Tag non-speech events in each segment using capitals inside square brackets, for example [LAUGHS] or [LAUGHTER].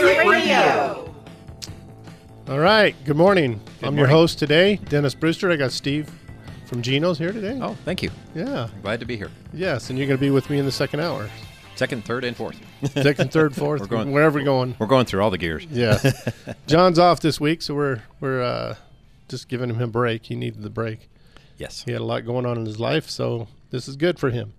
Fix Radio. All right. Good morning. I'm your host today, Dennis Brewster. I got Steve from Geno's here today. Oh, thank you. Yeah. Glad to be here. Yes. And you're going to be with me in the second hour. Second, third, and fourth. Second, third, [LAUGHS] fourth, We're going- wherever we're going. We're going through all the gears. Yeah. [LAUGHS] John's off this week, so we're we're uh, just giving him a break. He needed the break. Yes. He had a lot going on in his life, so this is good for him,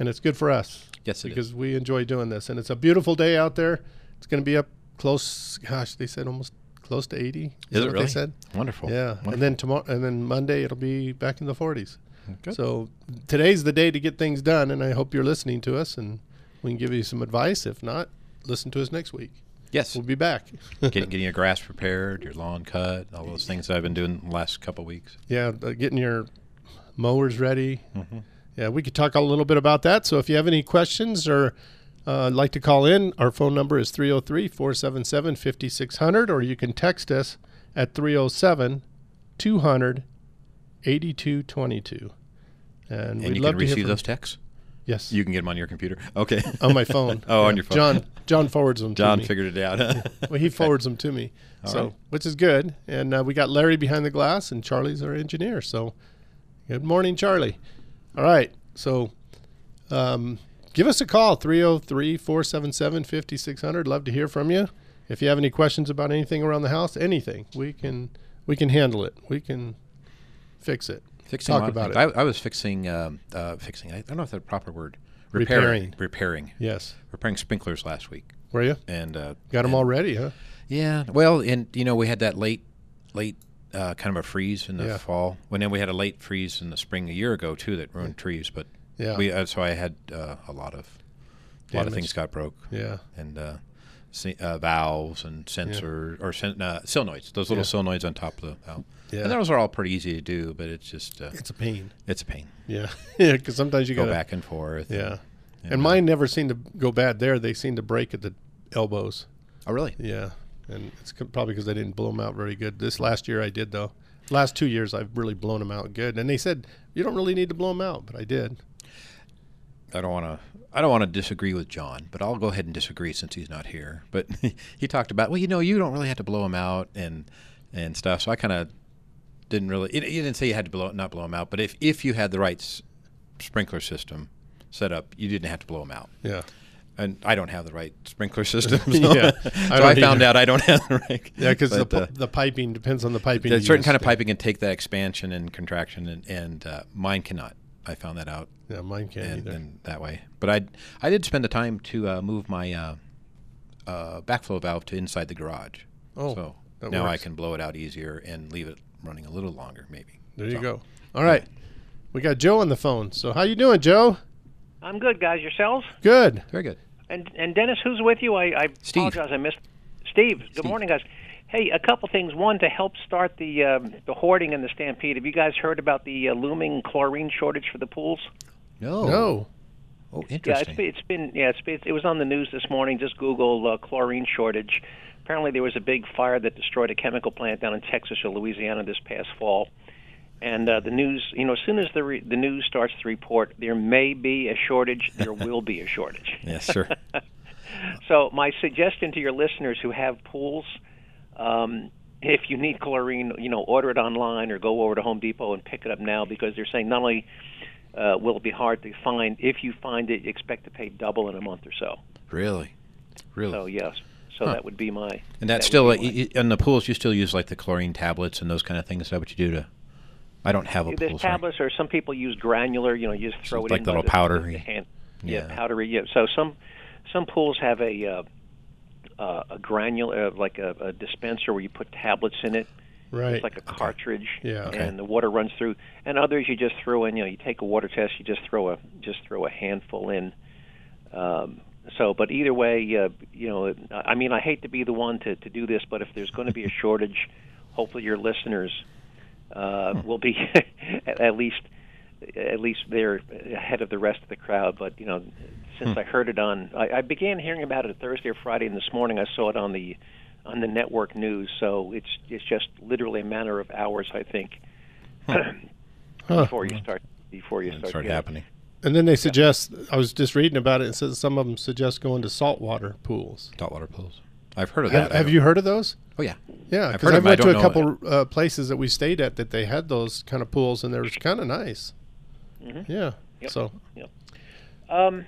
and it's good for us. Yes, it because is. we enjoy doing this, and it's a beautiful day out there. It's going to be up close. Gosh, they said almost close to eighty. Is that it what really? They said. Wonderful. Yeah, Wonderful. and then tomorrow, and then Monday it'll be back in the 40s. Good. So today's the day to get things done, and I hope you're listening to us, and we can give you some advice. If not, listen to us next week. yes. We'll be back. [LAUGHS] getting, getting your grass prepared, your lawn cut, all those things that I've been doing the last couple of weeks. yeah, uh, getting your mowers ready. Mm-hmm. Yeah, we could talk a little bit about that. So if you have any questions or uh, I'd like to call in, our phone number is 303 477 5600, or you can text us at 307 200 8222. And, And we'd you love can receive those texts. Yes. You can get them on your computer. Okay. [LAUGHS] on my phone. [LAUGHS] Oh, on your phone. John John forwards them John to me. figured it out. [LAUGHS] well, he forwards them to me. All so, right. which is good. And uh, we got Larry behind the glass, and Charlie's our engineer. So, good morning, Charlie. All right. So, um, give us a call 303 477 5600. Love to hear from you. If you have any questions about anything around the house, anything, we can we can handle it. We can fix it. fixing Talk a about things. I, I was fixing, um, uh, fixing. I don't know if that's the proper word. Repairing. Repairing. Repairing. Yes. Repairing sprinklers last week, Were you? and uh, Got them and- all ready, huh? Yeah. Well, and you know we had that late, late uh, kind of a freeze in the Yeah. fall. When then we had a late freeze in the spring a year ago too that ruined trees. But Yeah. we uh, so I had uh, a lot of a lot of things got broke Yeah. and uh, se- uh, valves and sensor or sen- uh, solenoids. Those little solenoids on top of the valve. Yeah. And those are all pretty easy to do, but it's just uh, It's a pain. it's a pain. Yeah. [LAUGHS] yeah. Because sometimes you Go got back and forth. Yeah. And, And mine never seemed to go bad there. They seemed to break at the elbows. Oh, really? Yeah. And it's probably because I didn't blow them out very good. This last year I did, though. Last two years I've really blown them out good. And they said, you don't really need to blow them out, but I did. I don't want to. I don't want to disagree with John, but I'll go ahead and disagree since he's not here. But [LAUGHS] he talked about, well, you know, you don't really have to blow him out and and stuff. So I kind of didn't really. He he didn't say you had to blow not blow him out, but if if you had the right s- sprinkler system set up, you didn't have to blow him out. Yeah. And I don't have the right sprinkler [LAUGHS] system. So, Yeah, [LAUGHS] so I I, found either. out I don't have the right. Yeah, because the, uh, the piping depends on the piping. you certain kind of piping can take that expansion and contraction, and, and uh, mine cannot. I found that out Yeah, mine can't and, either. and that way. But I I did spend the time to uh, move my uh, uh, backflow valve to inside the garage. Oh, so that now I can blow it out easier and leave it running a little longer, maybe. there you go. All right. We got Joe on the phone. So how you doing, Joe? I'm good, guys. Yourselves? Good. Very good. And and Dennis, who's with you? I, I Steve. apologize. I missed Steve. Good Steve. morning, guys. Hey, a couple things. One, to help start the um, the hoarding and the stampede. Have you guys heard about the uh, looming chlorine shortage for the pools? No. No. Oh, Yeah, it's interesting. been, it's been yeah, it's been, it was on the news this morning. Just Google uh, chlorine shortage. Apparently, there was a big fire that destroyed a chemical plant down in Texas or Louisiana this past fall. And uh, the news, you know, as soon as the re- the news starts to report there may be a shortage, there will be a shortage. [LAUGHS] yes, [LAUGHS] sir. So my suggestion to your listeners who have pools, um, if you need chlorine, you know, order it online or go over to Home Depot and pick it up now because they're saying not only uh, will it be hard to find, if you find it, expect to pay double in a month or so. really, really. So yes, so Huh. that would be my. and that that's would still be my- y- y- in the pools. You still use like the chlorine tablets and those kind of things. Is that what you do to? I don't have a There's pool. sorry. tablets, or some people use granular. You know, you just throw it like in little the- powdery. the hand. Yeah, Yeah. powdery. Yeah. So some some pools have a uh, uh, a granular, uh, like a, a dispenser where you put tablets in it. Right. It's like a cartridge, Yeah. Okay. and the water runs through. And others, you just throw in. You know, you take a water test, you just throw a just throw a handful in. Um, so, but either way, uh, you know, I mean, I hate to be the one to, to do this, but if there's going to be a shortage, hopefully your listeners uh, will be [LAUGHS] at least at least they're ahead of the rest of the crowd. But you know, since I heard it on, I, I began hearing about it Thursday or Friday, and this morning I saw it on the on the network news. So it's it's just literally a matter of hours, I think, [CLEARS THROAT] before you start before you It start, happening. And then they suggest. I was just reading about it. and says some of them suggest going to saltwater pools. Saltwater pools. I've heard of that. I have you heard of those? Oh yeah. Yeah, I've because I of 'em, I went to a couple uh, places that we stayed at that they had those kind of pools, and they were kind of nice. Mm-hmm. Yeah. Yep. So Um,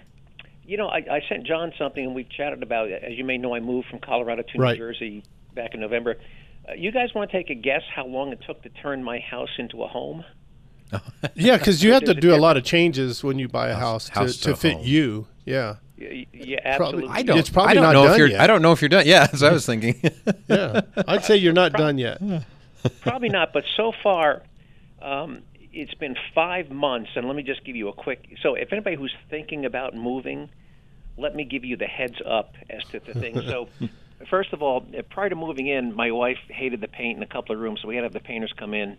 you know, I, I sent John something, and we chatted about it. As you may know, I moved from Colorado to Right. New Jersey back in November. Uh, you guys want to take a guess how long it took to turn my house into a home? [LAUGHS] yeah, because you have to There's a do a lot of changes when you buy a house, house to, to to fit home. you. Yeah. Y- y- Yeah, Probably- I don't- It's probably I don't not know done if you're. yet. I don't know if you're done. [LAUGHS] Yeah, that's what I was thinking. [LAUGHS] Yeah. I'd say you're not done yet. Probably not, but so far, um, it's been five months. And let me just give you a quick. So, if anybody who's thinking about moving, let me give you the heads up as to the thing. So, [LAUGHS] first of all, prior to moving in, my wife hated the paint in a couple of rooms, so we had to have the painters come in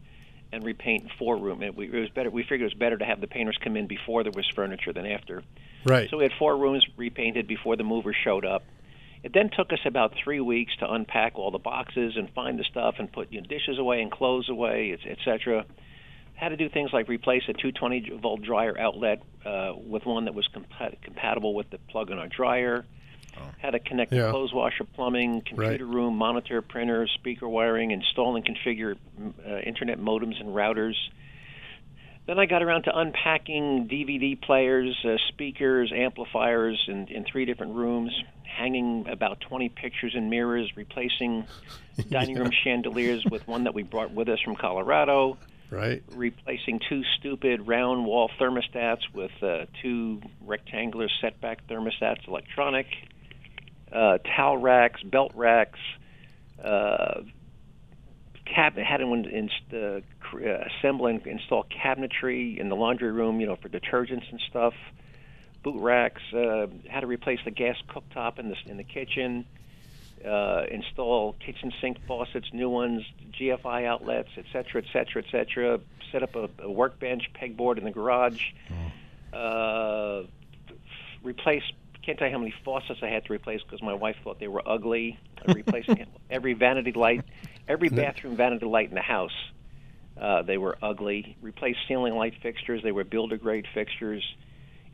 and repaint four room. It, we, it was better. We figured it was better to have the painters come in before there was furniture than after. Right. So we had four rooms repainted before the movers showed up. It then took us about three weeks to unpack all the boxes and find the stuff and put you know, dishes away and clothes away, et cetera. Had to do things like replace a 220 volt dryer outlet uh, with one that was compa- compatible with the plug in our dryer. Had to connect Yeah. the clothes washer, plumbing, computer room, monitor, printer, speaker wiring, install and configure uh, internet modems and routers. Then I got around to unpacking DVD players, uh, speakers, amplifiers in, in three different rooms, hanging about 20 pictures and mirrors, replacing [LAUGHS] dining room chandeliers with one that we brought with us from Colorado, Right. replacing two stupid round wall thermostats with uh, two rectangular setback thermostats, electronic, uh, towel racks, belt racks, uh, cab had to in, uh, uh, assemble and install cabinetry in the laundry room, you know, for detergents and stuff. Boot racks. Uh, had to replace the gas cooktop in the in the kitchen. Uh, install kitchen sink faucets, new ones, GFI outlets, et cetera, et cetera, et cetera. Set up a, a workbench, pegboard in the garage. Uh, replace. Can't tell you how many faucets I had to replace because my wife thought they were ugly. I replaced [LAUGHS] every vanity light, every bathroom vanity light in the house. Uh, they were ugly. Replaced ceiling light fixtures. They were builder grade fixtures.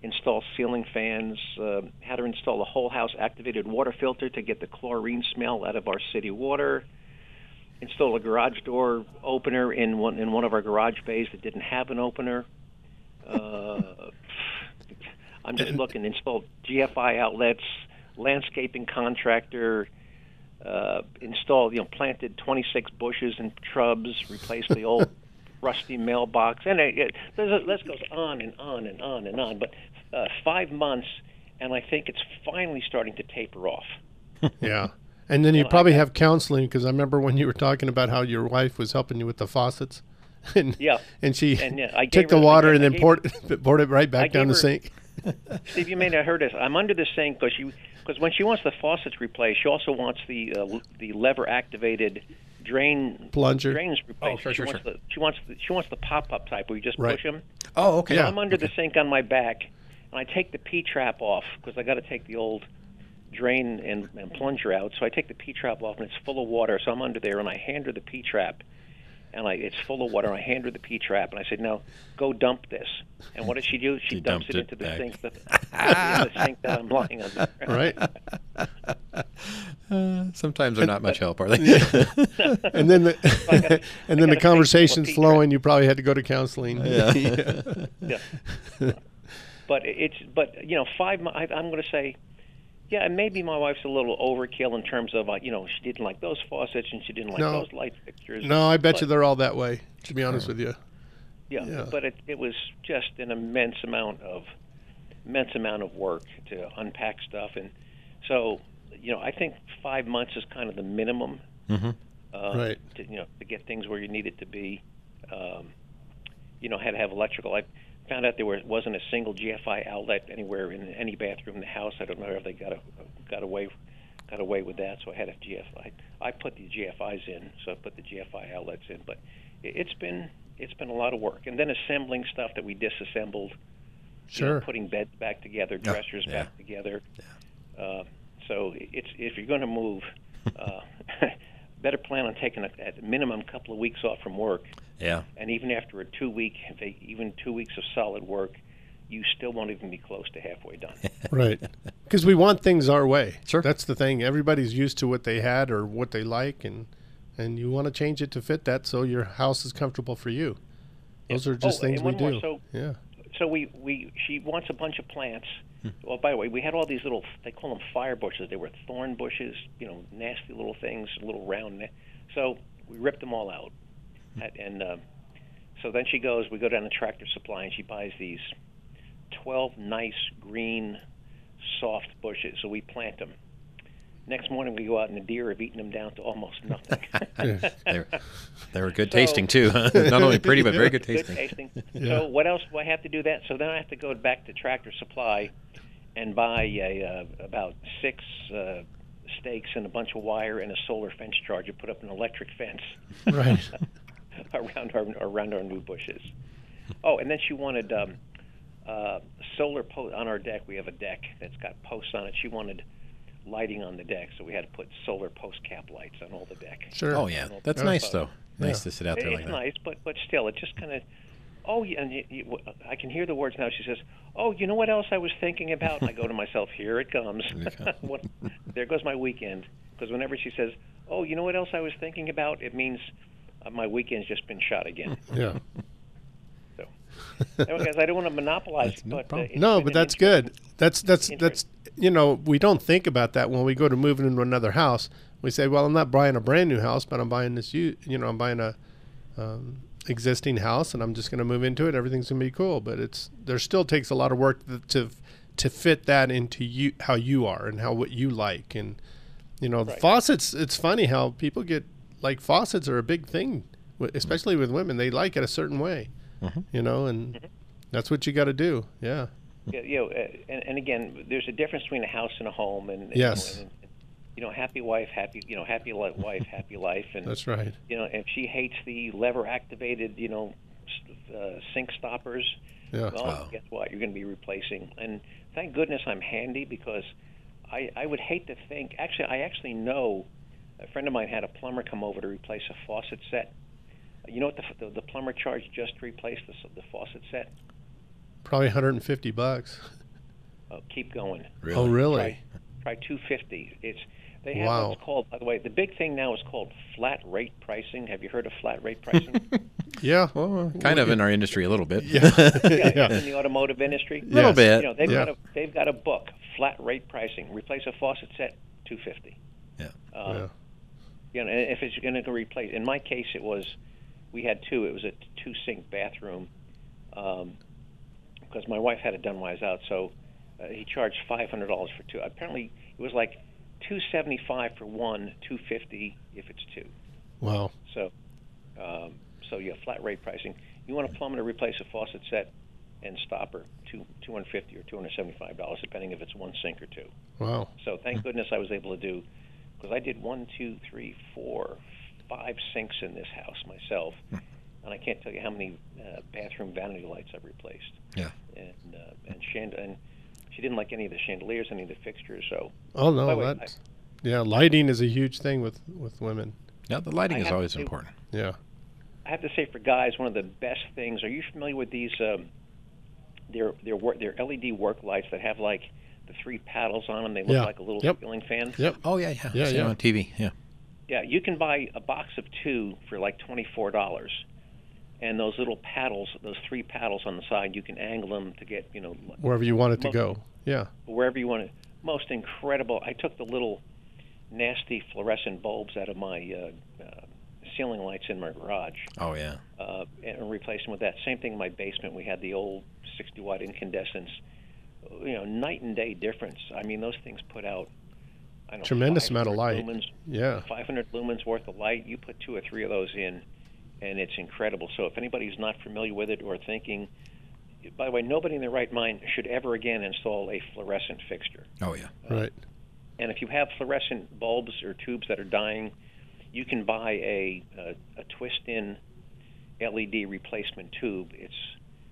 Install ceiling fans. Uh, had to install a whole house activated water filter to get the chlorine smell out of our city water. Install a garage door opener in one in one of our garage bays that didn't have an opener. Uh, I'm just looking. Installed GFI outlets, landscaping contractor, uh, installed, you know, planted 26 bushes and shrubs, replaced the old [LAUGHS] rusty mailbox, and it, it, a, list goes on and on and on and on. But uh, five months, and I think it's finally starting to taper off. [LAUGHS] Yeah. And then you Well, probably got- have counseling because I remember when you were talking about how your wife was helping you with the faucets. [LAUGHS] And, Yeah. and she And, yeah, I [LAUGHS] took the her- water gave- and then gave- poured, it- poured it right back I down the sink. Steve, you may not have heard this. I'm under the sink because she because when she wants the faucets replaced, she also wants the uh, the lever activated drain Plunger. drains replaced. Oh, sure, she sure, wants sure. the she wants the she wants the pop up type where you just Right. push them. oh, okay. Yeah. I'm under the sink on my back, and I take the P trap off because I got to take the old drain and, and plunger out. So I take the P trap off, and it's full of water. So I'm under there, and I hand her the P trap, and I it's full of water. And I hand her the P trap, and I said, "No, go dump this." And what does she do? She, She dumps dumped it it into the sink that [LAUGHS] in the sink that I'm lying on. Right. Uh, [LAUGHS] sometimes they're not much help, are they? And then the, [LAUGHS] gotta- and I then the gotta conversation's flowing. You probably had to go to counseling. Yeah. yeah. But it's but you know five. mo- I, I'm going to say, yeah, and maybe my wife's a little overkill in terms of uh, you know she didn't like those faucets and she didn't like No. those light fixtures. No, I bet But- you they're all that way. To be honest with you. Yeah, Yeah. but it, it was just an immense amount of immense amount of work to unpack stuff, and so you know I think five months is kind of the minimum. Mhm. Uh, Right. To, you know, to get things where you need it to be. Um, you know, had to have electrical. I found out there were, wasn't a single GFI outlet anywhere in any bathroom in the house. I don't know if they got a, got away got away with that. So I had a GFI. I put the GFIs in, so I put the GFI outlets in. But it, it's been it's been a lot of work, and then assembling stuff that we disassembled. you know, Sure. putting beds back together, dressers yeah. back together. Uh, so it's if you're going to move, uh, [LAUGHS] [LAUGHS] better plan on taking a, at minimum a couple of weeks off from work Yeah. and even after a two week even two weeks of solid work you still won't even be close to halfway done [LAUGHS] Right. Because we want things our way. Sure. That's the thing. Everybody's used to what they had or what they like, and and you want to change it to fit that so your house is comfortable for you. Those are just Oh, things we one more. do. So- yeah. so we we she wants a bunch of plants well by the way we had all these little they call them fire bushes they were thorn bushes you know nasty little things little round ne- so we ripped them all out At- and uh, so then she goes we go down to tractor supply and she buys these 12 nice green soft bushes so we plant them next morning we go out and the deer have eaten them down to almost nothing [LAUGHS] they, were, they were good So- tasting too. huh? [LAUGHS] Not only pretty, but very good good tasting. tasting. Yeah. So what else do I have to do that? So then I have to go back to Tractor Supply and buy a, uh, about six uh, stakes and a bunch of wire and a solar fence charger. Put up an electric fence [LAUGHS] Right. [LAUGHS] around our around our new bushes. Oh, and then she wanted um, uh, solar post on our deck. We have a deck that's got posts on it. She wanted lighting on the deck, so we had to put solar post cap lights on all the deck. Sure. Oh yeah, that's Yeah. nice though. Nice Yeah. to sit out there It's like that. nice, but but still, it just kind of. Oh, yeah, and you, you, I can hear the words now. She says, "Oh, you know what else I was thinking about?" I go to myself, "Here it comes." [LAUGHS] what, there goes my weekend. Because whenever she says, "Oh, you know what else I was thinking about?" it means uh, my weekend's just been shot again. [LAUGHS] Yeah. So, anyway, guys, I don't want to monopolize, no but uh. No, but that's good. That's that's that's you know we don't think about that when we go to move into another house. We say, well, I'm not buying a brand new house, but I'm buying this. You you know, I'm buying a um, existing house, and I'm just going to move into it. Everything's going to be cool. But it's there still takes a lot of work to to, to fit that into you how you are and how what you like and you know Right. faucets. It's funny how people get like faucets are a big thing, especially with women. They like it a certain way, you know, and Mm-hmm. that's what you got to do. Yeah. Yeah, you know, uh, and, and again, there's a difference between a house and a home, and, and Yes. you know, and, you know, happy wife, happy, you know, happy li- wife, [LAUGHS] happy life, and That's right. you know, if she hates the lever activated, you know, uh, sink stoppers, Yeah. well, Wow. guess what? You're going to be replacing. And thank goodness I'm handy because I, I would hate to think. Actually, I actually know a friend of mine had a plumber come over to replace a faucet set. You know what the, the, the plumber charged just to replace the, the faucet set? Probably 150 bucks. Oh, keep going. Oh, really? Try, try 250. It's they have Wow. what's called. By the way, the big thing now is called flat rate pricing. Have you heard of flat rate pricing? [LAUGHS] Yeah. Well, kind of in our industry a little bit. Yeah. [LAUGHS] yeah, yeah. in the automotive industry. A little Yes. bit. You know, they've Yeah. got a they've got a book, flat rate pricing. Replace a faucet set, two fifty. Yeah. Uh, Yeah. You know, and if it's going to replace, in my case, it was, we had two. It was a two sink bathroom, um, because my wife had it done while I was out. So uh, he charged five hundred dollars for two. Apparently, it was like two seventy five for one, two fifty if it's two. Wow. So, um, so yeah, flat rate pricing. You want a plumber to replace a faucet set and stopper, two two hundred fifty or two hundred seventy five dollars, depending if it's one sink or two. Wow. So thank goodness I was able to do, because I did one, two, three, four, five sinks in this house myself, and I can't tell you how many uh, bathroom vanity lights I've replaced. Yeah. And uh, and chand- and she didn't like any of the chandeliers, any of the fixtures. So Oh no, way, that's yeah. Lighting is a huge thing with with women. Yeah, the lighting I is always to- important. Yeah. I have to say, for guys, one of the best things. Are you familiar with these? Um, they're they're they're LED work lights that have like the three paddles on them. They look Yeah. like a little Yep. ceiling fan. Yep. Oh yeah, yeah. Yeah, Seen yeah. on TV. Yeah. Yeah, you can buy a box of two for like twenty four dollars, and those little paddles, those three paddles on the side, you can angle them to get you know Wherever you want it to go. Yeah. wherever you want it. Most incredible. I took the little nasty fluorescent bulbs out of my uh, uh, ceiling lights in my garage Oh yeah. uh, and replaced them with that. Same thing in my basement. We had the old 60 watt incandescents. You know, night and day difference. I mean, those things put out. I don't know, Tremendous amount of light. Lumens, Yeah. 500 lumens worth of light. You put two or three of those in, and it's incredible. So if anybody's not familiar with it or thinking, by the way, nobody in their right mind should ever again install a fluorescent fixture. Oh yeah. Right. And if you have fluorescent bulbs or tubes that are dying, you can buy a a, a twist-in LED replacement tube. It's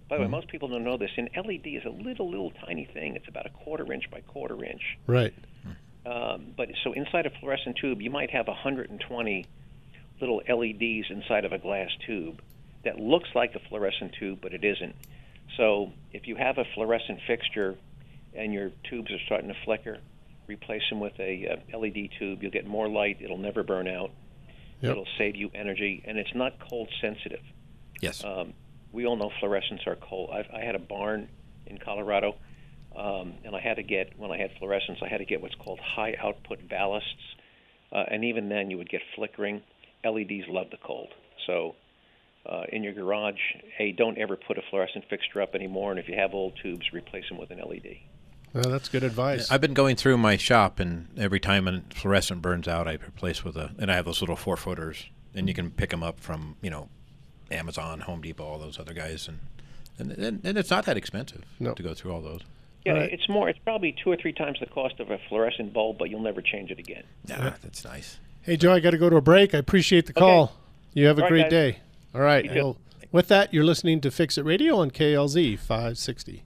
by the way, most people don't know this. An LED is a little, little tiny thing. It's about a quarter inch by quarter inch. Right. Um, but so inside a fluorescent tube, you might have 120 little LEDs inside of a glass tube that looks like a fluorescent tube, but it isn't. So if you have a fluorescent fixture and your tubes are starting to flicker, replace them with a uh, LED tube. You'll get more light. It'll never burn out. Yep. It'll save you energy, and it's not cold sensitive. Yes. Um, we all know fluorescents are cold. I've, I had a barn in Colorado, um, and I had to get when I had fluorescents, I had to get what's called high output ballasts, uh, and even then you would get flickering. LEDs love the cold, so. Uh, in your garage, hey, don't ever put a fluorescent fixture up anymore. And if you have old tubes, replace them with an LED. Well, that's good advice. I've been going through my shop, and every time a fluorescent burns out, I replace with a. And I have those little four footers, and you can pick them up from you know, Amazon, Home Depot, all those other guys, and and and, and it's not that expensive No. to go through all those. Yeah, Right. it's more. It's probably two or three times the cost of a fluorescent bulb, but you'll never change it again. Yeah, that's nice. Hey, Joe, I got to go to a break. I appreciate the call. You have a All right, great guys. day. All right. Well, with that, you're listening to Fix It Radio on KLZ 560.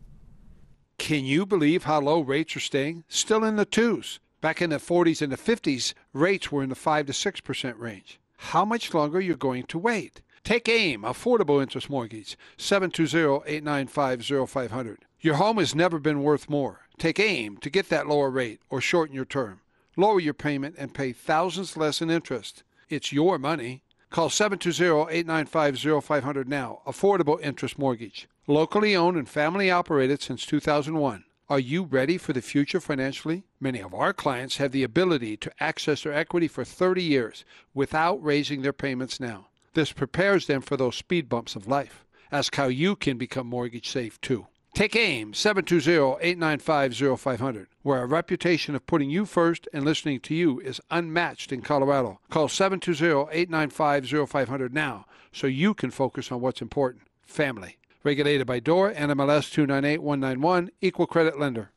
Can you believe how low rates are staying? Still in the twos. Back in the 40s and the 50s, rates were in the 5 to 6% range. How much longer are you going to wait? Take AIM, Affordable Interest Mortgage, 720-895-0500. Your home has never been worth more. Take AIM to get that lower rate or shorten your term. Lower your payment and pay thousands less in interest. It's your money. Call 720-895-0500 now. Affordable Interest Mortgage. Locally owned and family operated since 2001. Are you ready for the future financially? Many of our clients have the ability to access their equity for 30 years without raising their payments now. This prepares them for those speed bumps of life. Ask how you can become mortgage safe too. Take AIM 720-895-0500, where a reputation of putting you first and listening to you is unmatched in Colorado. Call 720-895-0500 now so you can focus on what's important, family. Regulated by DORA, NMLS 298191, Equal Credit Lender.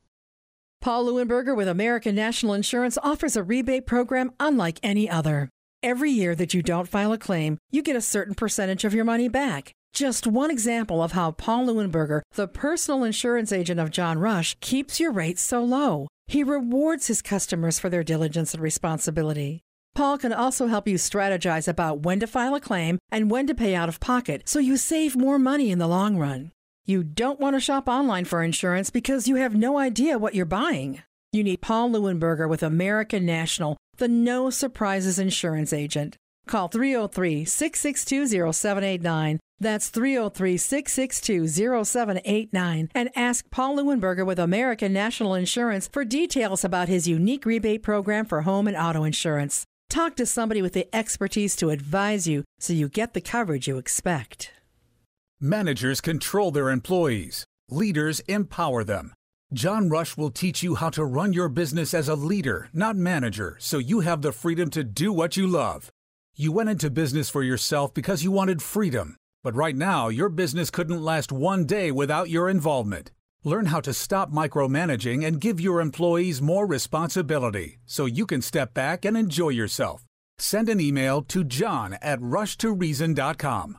Paul Lewinberger with American National Insurance offers a rebate program unlike any other. Every year that you don't file a claim, you get a certain percentage of your money back. Just one example of how Paul Lewinberger, the personal insurance agent of John Rush, keeps your rates so low. He rewards his customers for their diligence and responsibility. Paul can also help you strategize about when to file a claim and when to pay out of pocket so you save more money in the long run. You don't want to shop online for insurance because you have no idea what you're buying. You need Paul Lewinberger with American National, the no surprises insurance agent. Call 303 662 0789. That's 303 662 0789. And ask Paul Lewinberger with American National Insurance for details about his unique rebate program for home and auto insurance. Talk to somebody with the expertise to advise you so you get the coverage you expect. Managers control their employees, leaders empower them. John Rush will teach you how to run your business as a leader, not manager, so you have the freedom to do what you love. You went into business for yourself because you wanted freedom, but right now your business couldn't last one day without your involvement. Learn how to stop micromanaging and give your employees more responsibility so you can step back and enjoy yourself. Send an email to john at rushtoreason.com.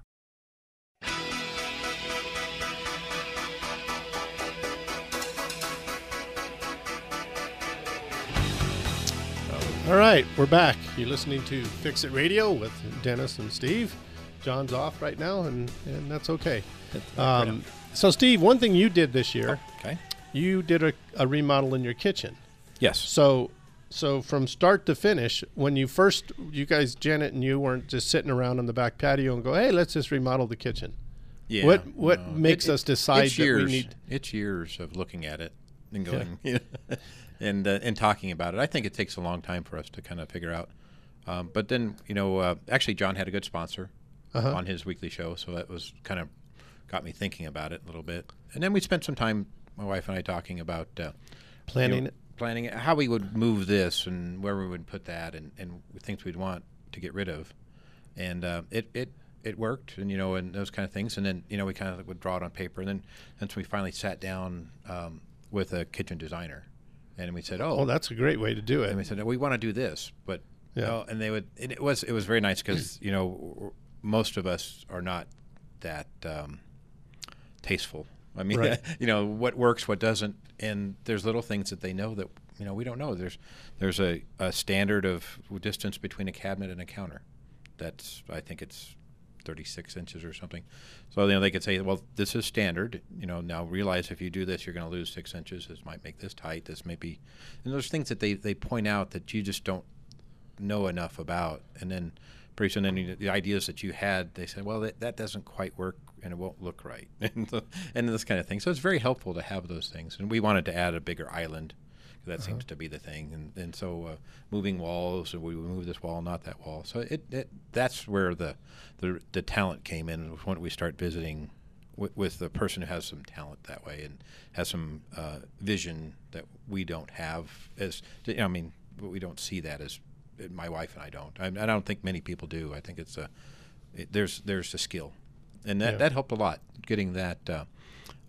All right, we're back. You're listening to Fix It Radio with Dennis and Steve. John's off right now, and, and that's okay. Um, so, Steve, one thing you did this year, Okay. you did a, a remodel in your kitchen. Yes. So, so from start to finish, when you first, you guys, Janet and you, weren't just sitting around on the back patio and go, "Hey, let's just remodel the kitchen." Yeah. What what no. makes It- us decide it's that years, we need? It's years of looking at it and going, [LAUGHS] and uh, and talking about it. I think it takes a long time for us to kind of figure out. Um, but then you know, uh, actually, John had a good sponsor Uh-huh. on his weekly show, so that was kind of got me thinking about it a little bit. And then we spent some time, my wife and I, talking about uh, Planning you know, it. planning how we would move this and where we would put that, and, and things we'd want to get rid of. And uh, it, it it worked, and you know, and those kind of things. And then you know, we kind of would draw it on paper, and then once we finally sat down um, with a kitchen designer, and we said, "Oh, Oh, that's a great way to do it." and we it. said we want to do this, but Yeah. yeah. and they would. And it was it was very nice because you know most of us are not that um, tasteful. I mean, Right. [LAUGHS] you know what works, what doesn't, and there's little things that they know that you know we don't know. There's there's a, a standard of distance between a cabinet and a counter. That's I think it's 36 inches or something. So you know they could say, well, this is standard. You know, now realize if you do this, you're going to lose six inches. This might make this tight. This may be, and there's things that they they point out that you just don't know enough about, and then pretty soon, then the ideas that you had, they say, well, that, that doesn't quite work, and it won't look right, [LAUGHS] and, and this kind of thing. So it's very helpful to have those things, and we wanted to add a bigger island. That seems to be the thing, and and so uh, moving walls, and we would move this wall, not that wall. So it, it that's where the, the the talent came in. When we start visiting with, with the person who has some talent that way and has some uh, vision that we don't have as I mean we don't see that as my wife and I don't I, I don't think many people do I think it's a it, there's there's a skill and that, Yeah. that helped a lot getting that uh,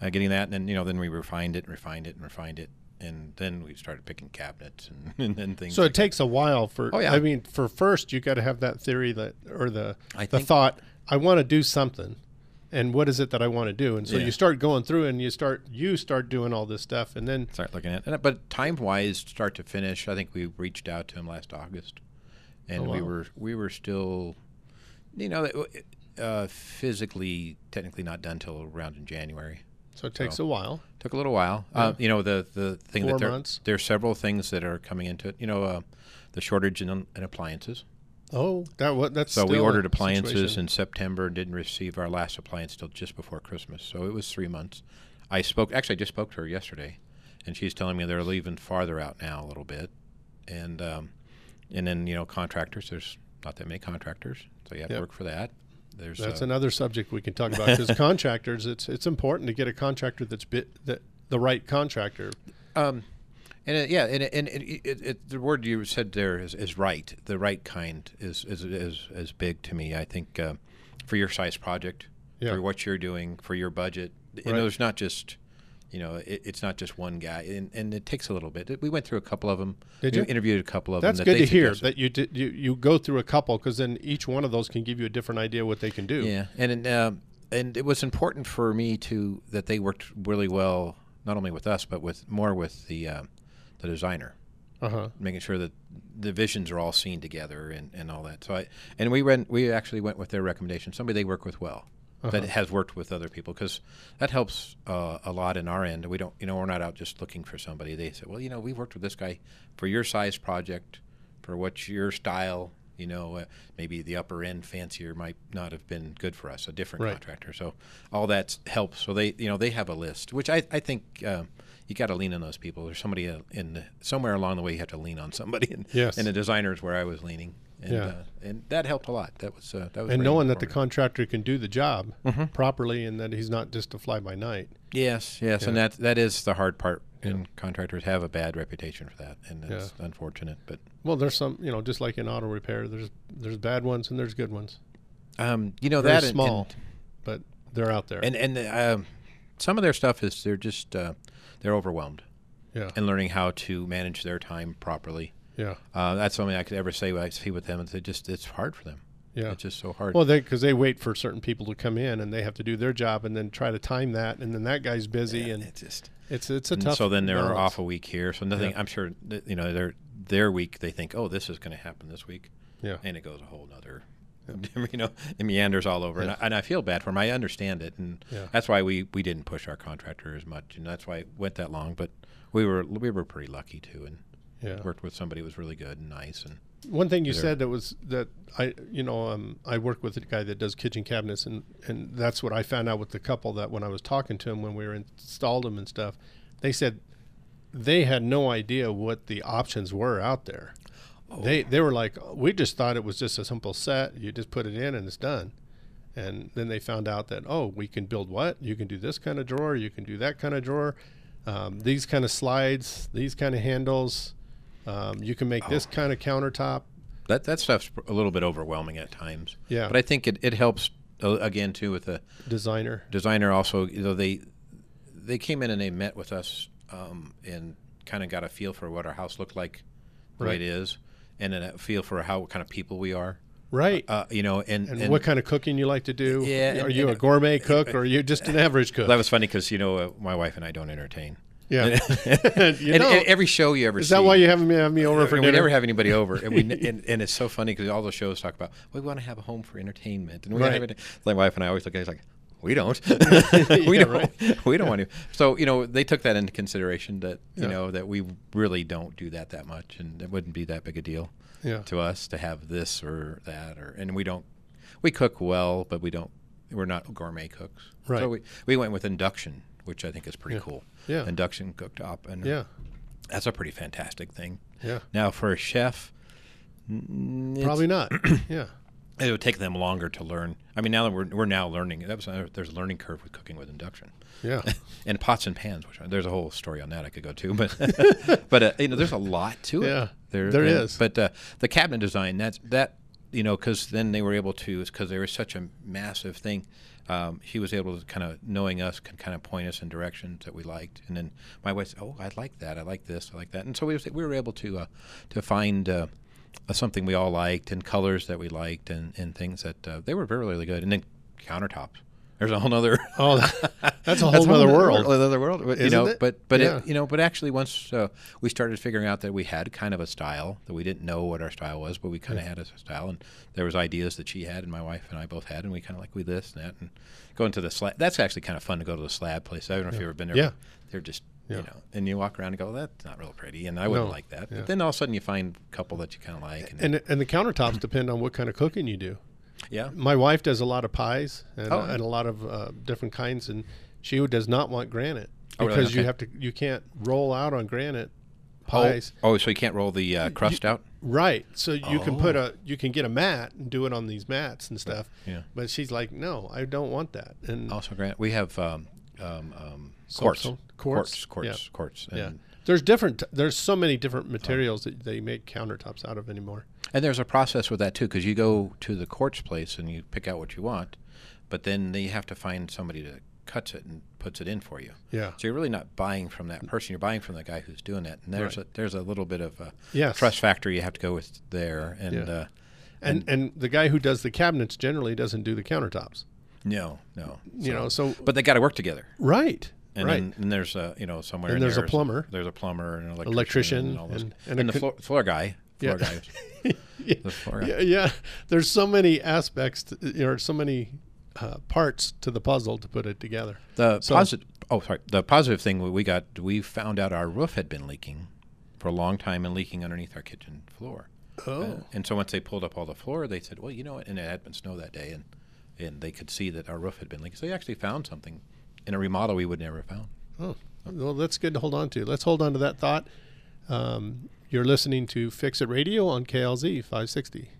uh, getting that and then you know then we refined it and refined it and refined it and then we started picking cabinets and, [LAUGHS] and then things So like it takes a while for. Oh, yeah. I mean, for first, you got to have that theory that, or the I the thought. I want to do something, and what is it that I want to do? And so Yeah. you start going through, and you start you start doing all this stuff, and then start looking at it. But time wise, start to finish, I think we reached out to him last August, and Oh, we were we were still, you know, uh, physically technically not done till around in January. So it takes So- a while. Took a little while. Uh, you know, the the thing Four that there months. there are several things that are coming into it. You know, uh, the shortage in, in appliances. Oh, that what that's So we ordered appliances situation. in September and didn't receive our last appliance till just before Christmas. So it was three months. I spoke actually I just spoke to her yesterday, and she's telling me they're leaving farther out now a little bit, and um, and then you know contractors. There's not that many contractors, so you have Yep. to work for that. There's That's uh, another subject we can talk about because [LAUGHS] contractors. It's it's important to get a contractor that's bit that the right contractor. Um, and it, yeah, and, it, and it, it, it, the word you said there is, is right. The right kind is is is, is big to me. I think uh, for your size project, Yeah. for what you're doing, for your budget, you Right. know, there's not just you know, it, it's not just one guy, and, and it takes a little bit. We went through a couple of them. Did we you? interviewed a couple of That's them. that good they to hear that you did you, you go through a couple because then each one of those can give you a different idea what they can do. Yeah, and um, and it was important for me to that they worked really well, not only with us but with more with the uh, the designer. Uh huh. making sure that the visions are all seen together and, and all that. So I and we went we actually went with their recommendation. Somebody they work with well that has worked with other people because that helps uh, a lot in our end. We don't you know we're not out just looking for somebody. They say, well, you know, we've worked with this guy for your size project, for what's your style. You know, uh, maybe the upper end fancier might not have been good for us, a different Right. contractor. So all that helps. So they, you know, they have a list, which I, I think uh, you got to lean on those people. There's somebody uh, in the, somewhere along the way you have to lean on somebody, [LAUGHS] and, Yes. and the designer is where I was leaning, and Yeah. uh, and that helped a lot. That was uh, that was And knowing that the contractor can do the job Mm-hmm. properly and that he's not just a fly by night. yes, yes, and that that is the hard part. And contractors have a bad reputation for that, and it's Yeah. unfortunate. But Well, there's some, you know, just like in auto repair, there's there's bad ones and there's good ones. um, you know Very that and- small, and, but they're out there. and and uh, some of their stuff is they're just uh, they're overwhelmed yeah, and learning how to manage their time properly. Yeah, Uh, that's something I could ever say when I see with them. It's just it's hard for them. yeah. It's just so hard. Well, they because they wait for certain people to come in and they have to do their job and then try to time that, and then that guy's busy and it's just it's it's a and tough. so then they're balance. off a week here. So nothing. Yeah. I'm sure that, you know their their week. They think, oh, this is going to happen this week, Yeah, and it goes a whole nother. [LAUGHS] You know, it meanders all over, and, I, and I feel bad for them. I understand it, and Yeah. that's why we, we didn't push our contractor as much, and that's why it went that long. But we were we were pretty lucky too, and yeah. worked with somebody who was really good and nice, and One thing you said that was that I, you know, um, I work with a guy that does kitchen cabinets, and and that's what I found out with the couple that when I was talking to him when we were installed them and stuff, they said they had no idea what the options were out there. They they were like, we just thought it was just a simple set. You just put it in and it's done. And then they found out that oh, we can build what? You can do this kind of drawer. You can do that kind of drawer. Um, these kind of slides. These kind of handles. Um, you can make this kind of countertop. that that stuff's a little bit overwhelming at times. Yeah. But I think it, it helps uh, again too with the Designer. designer also you know they they came in and they met with us um, and kind of got a feel for what our house looked like the way Right. it is and then a feel for how what kind of people we are Right. uh, you know and, and, what kind of cooking you like to do? Yeah, Are and- you and- a gourmet [LAUGHS] cook or are you just an average cook? that was funny because you know uh, my wife and I don't entertain yeah. [LAUGHS] and, You know, and every show you ever is see that why you haven't me have me over for dinner? we never have anybody over, and we [LAUGHS] and, and it's so funny because all those shows talk about we want to have a home for entertainment, and we Right. have it. My wife and I always look at it like we don't, [LAUGHS] we Yeah, don't, we don't want to. So you know they took that into consideration that you Yeah. know that we really don't do that that much, and it wouldn't be that big a deal Yeah. to us to have this or that, or and we don't we cook well, but we don't we're not gourmet cooks. Right. So we we went with induction, which I think is pretty Yeah. cool. Yeah. Induction cooktop, and uh, Yeah. that's a pretty fantastic thing. Yeah. Now for a chef, Probably not. [CLEARS THROAT] yeah. it would take them longer to learn. I mean, now that we're we're now learning, that was, there's a learning curve with cooking with induction. Yeah. [LAUGHS] and pots and pans, which there's a whole story on that I could go to, but [LAUGHS] [LAUGHS] but uh, you know, there's a lot to it. Yeah, there there and- is. But uh, the cabinet design, that's that you know, because then they were able to, because they were such a massive thing. Um, he was able to kind of knowing us can kind of point us in directions that we liked, and then my wife said, "Oh, I like that. I like this. I like that." And so we was, we were able to uh, to find uh, something we all liked and colors that we liked and, and things that uh, they were really really good. And then countertops. There's a whole other. [LAUGHS] Oh, that's a whole other world. Another world. But, you Isn't know, it? but but Yeah. it, you know, but actually, once uh, we started figuring out that we had kind of a style that we didn't know what our style was, but we kind of had a style, and there was ideas that she had and my wife and I both had, and we kind of like we this and that, and going to the slab. That's actually kind of fun to go to the slab place. I don't know if you've ever been there. Yeah. They're just. Yeah. You know, and you walk around and go, well, "That's not real pretty," and I wouldn't No. like that. Yeah. But then all of a sudden, you find a couple that you kind of like, and, And and the countertops depend on what kind of cooking you do. Yeah, My wife does a lot of pies and, Oh, uh, and a lot of uh, different kinds, and she does not want granite Oh, because really? you have to you can't roll out on granite oh, pies. oh, so you can't roll the uh, crust out. Right. So you can put Oh. a you can get a mat and do it on these mats and stuff. Yeah. But she's like, no, I don't want that. And Also, Grant, we have um, um, um, quartz. Quartz, Quartz? quartz, Yeah. quartz, yeah, and, there's different. There's so many different materials that they make countertops out of anymore. And there's a process with that too, because you go to the quartz place and you pick out what you want, but then you have to find somebody that cuts it and puts it in for you. Yeah. So you're really not buying from that person; you're buying from the guy who's doing that. And there's Right. a there's a little bit of a Yes. trust factor you have to go with there, and Yeah. uh, And and the guy who does the cabinets generally doesn't do the countertops. no, no, You know, so but they got to work together. right, And right. then and there's a you know somewhere And there's a there is plumber. there's a plumber and an electrician, Electrician and, all those, and- and, and a the floor, floor guy Yeah. guy [LAUGHS] yeah, the floor guy. yeah, yeah. There's so many aspects, to, you know, so many uh, parts to the puzzle to put it together. The So- positive. Oh, sorry. The positive thing we got, we found out our roof had been leaking for a long time and leaking underneath our kitchen floor. Oh. Uh, and so once they pulled up all the floor, they said, "Well, you know what?" And it had been snow that day, and and they could see that our roof had been leaking. So they actually found something in a remodel we would never have found. Oh, well, that's good to hold on to. Let's hold on to that thought. Um, you're listening to Fix It Radio on KLZ 560.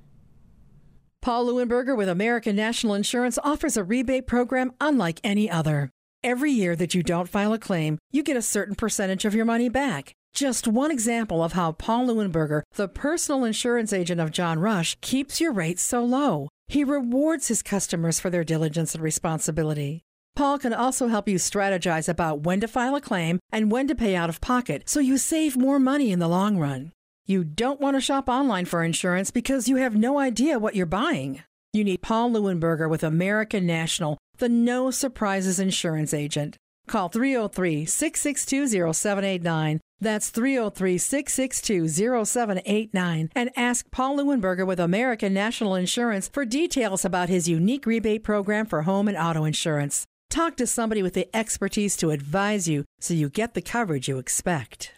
Paul Lewinberger with American National Insurance offers a rebate program unlike any other. Every year that you don't file a claim, you get a certain percentage of your money back. Just one example of how Paul Lewinberger, the personal insurance agent of John Rush, keeps your rates so low. He rewards his customers for their diligence and responsibility. Paul can also help you strategize about when to file a claim and when to pay out of pocket so you save more money in the long run. You don't want to shop online for insurance because you have no idea what you're buying. You need Paul Lewinberger with American National, the no surprises insurance agent. Call 303 662 0789. That's 303 662 0789. And ask Paul Lewinberger with American National Insurance for details about his unique rebate program for home and auto insurance. Talk to somebody with the expertise to advise you so you get the coverage you expect.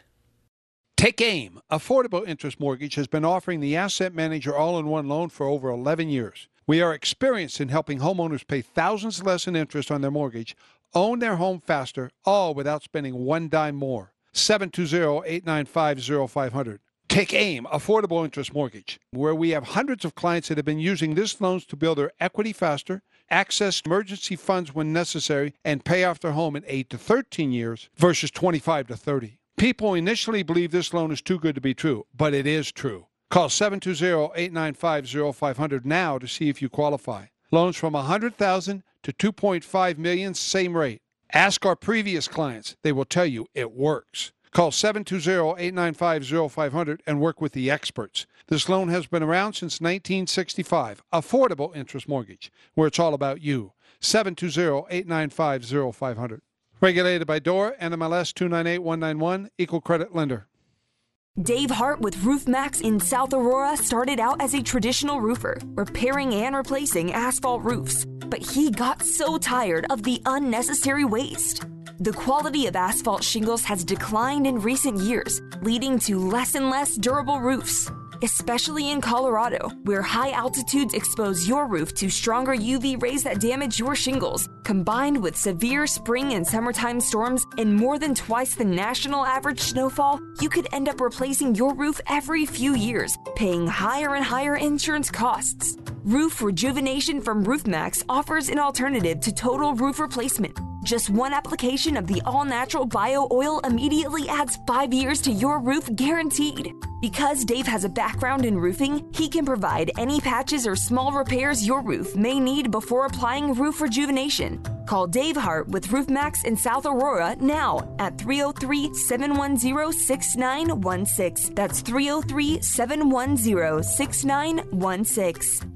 Take AIM. Affordable Interest Mortgage has been offering the asset manager all in one loan for over 11 years. We are experienced in helping homeowners pay thousands less in interest on their mortgage, own their home faster, all without spending one dime more. 720-895-0500. Take AIM, Affordable Interest Mortgage, where we have hundreds of clients that have been using this loans to build their equity faster, access emergency funds when necessary, and pay off their home in 8 to 13 years versus 25 to 30. People initially believe this loan is too good to be true, but it is true. Call 720-895-0500 now to see if you qualify. Loans from 100,000 to 2.5 million, same rate. Ask our previous clients. They will tell you it works. Call 720-895-0500 and work with the experts. This loan has been around since 1965. Affordable interest mortgage, where it's all about you. 720-895-0500. Regulated by DORA, NMLS 298191, Equal Credit Lender. Dave Hart with Roof Maxx in South Aurora started out as a traditional roofer, repairing and replacing asphalt roofs. But he got so tired of the unnecessary waste. The quality of asphalt shingles has declined in recent years, leading to less and less durable roofs. Especially in Colorado, where high altitudes expose your roof to stronger UV rays that damage your shingles, combined with severe spring and summertime storms and more than twice the national average snowfall, you could end up replacing your roof every few years, paying higher and higher insurance costs. Roof Rejuvenation from Roof Maxx offers an alternative to total roof replacement. Just one application of the all natural bio oil immediately adds five years to your roof guaranteed. Because Dave has a background in roofing, he can provide any patches or small repairs your roof may need before applying roof rejuvenation. Call Dave Hart with Roof Maxx in South Aurora now at 303 710 6916. That's 303 710 6916.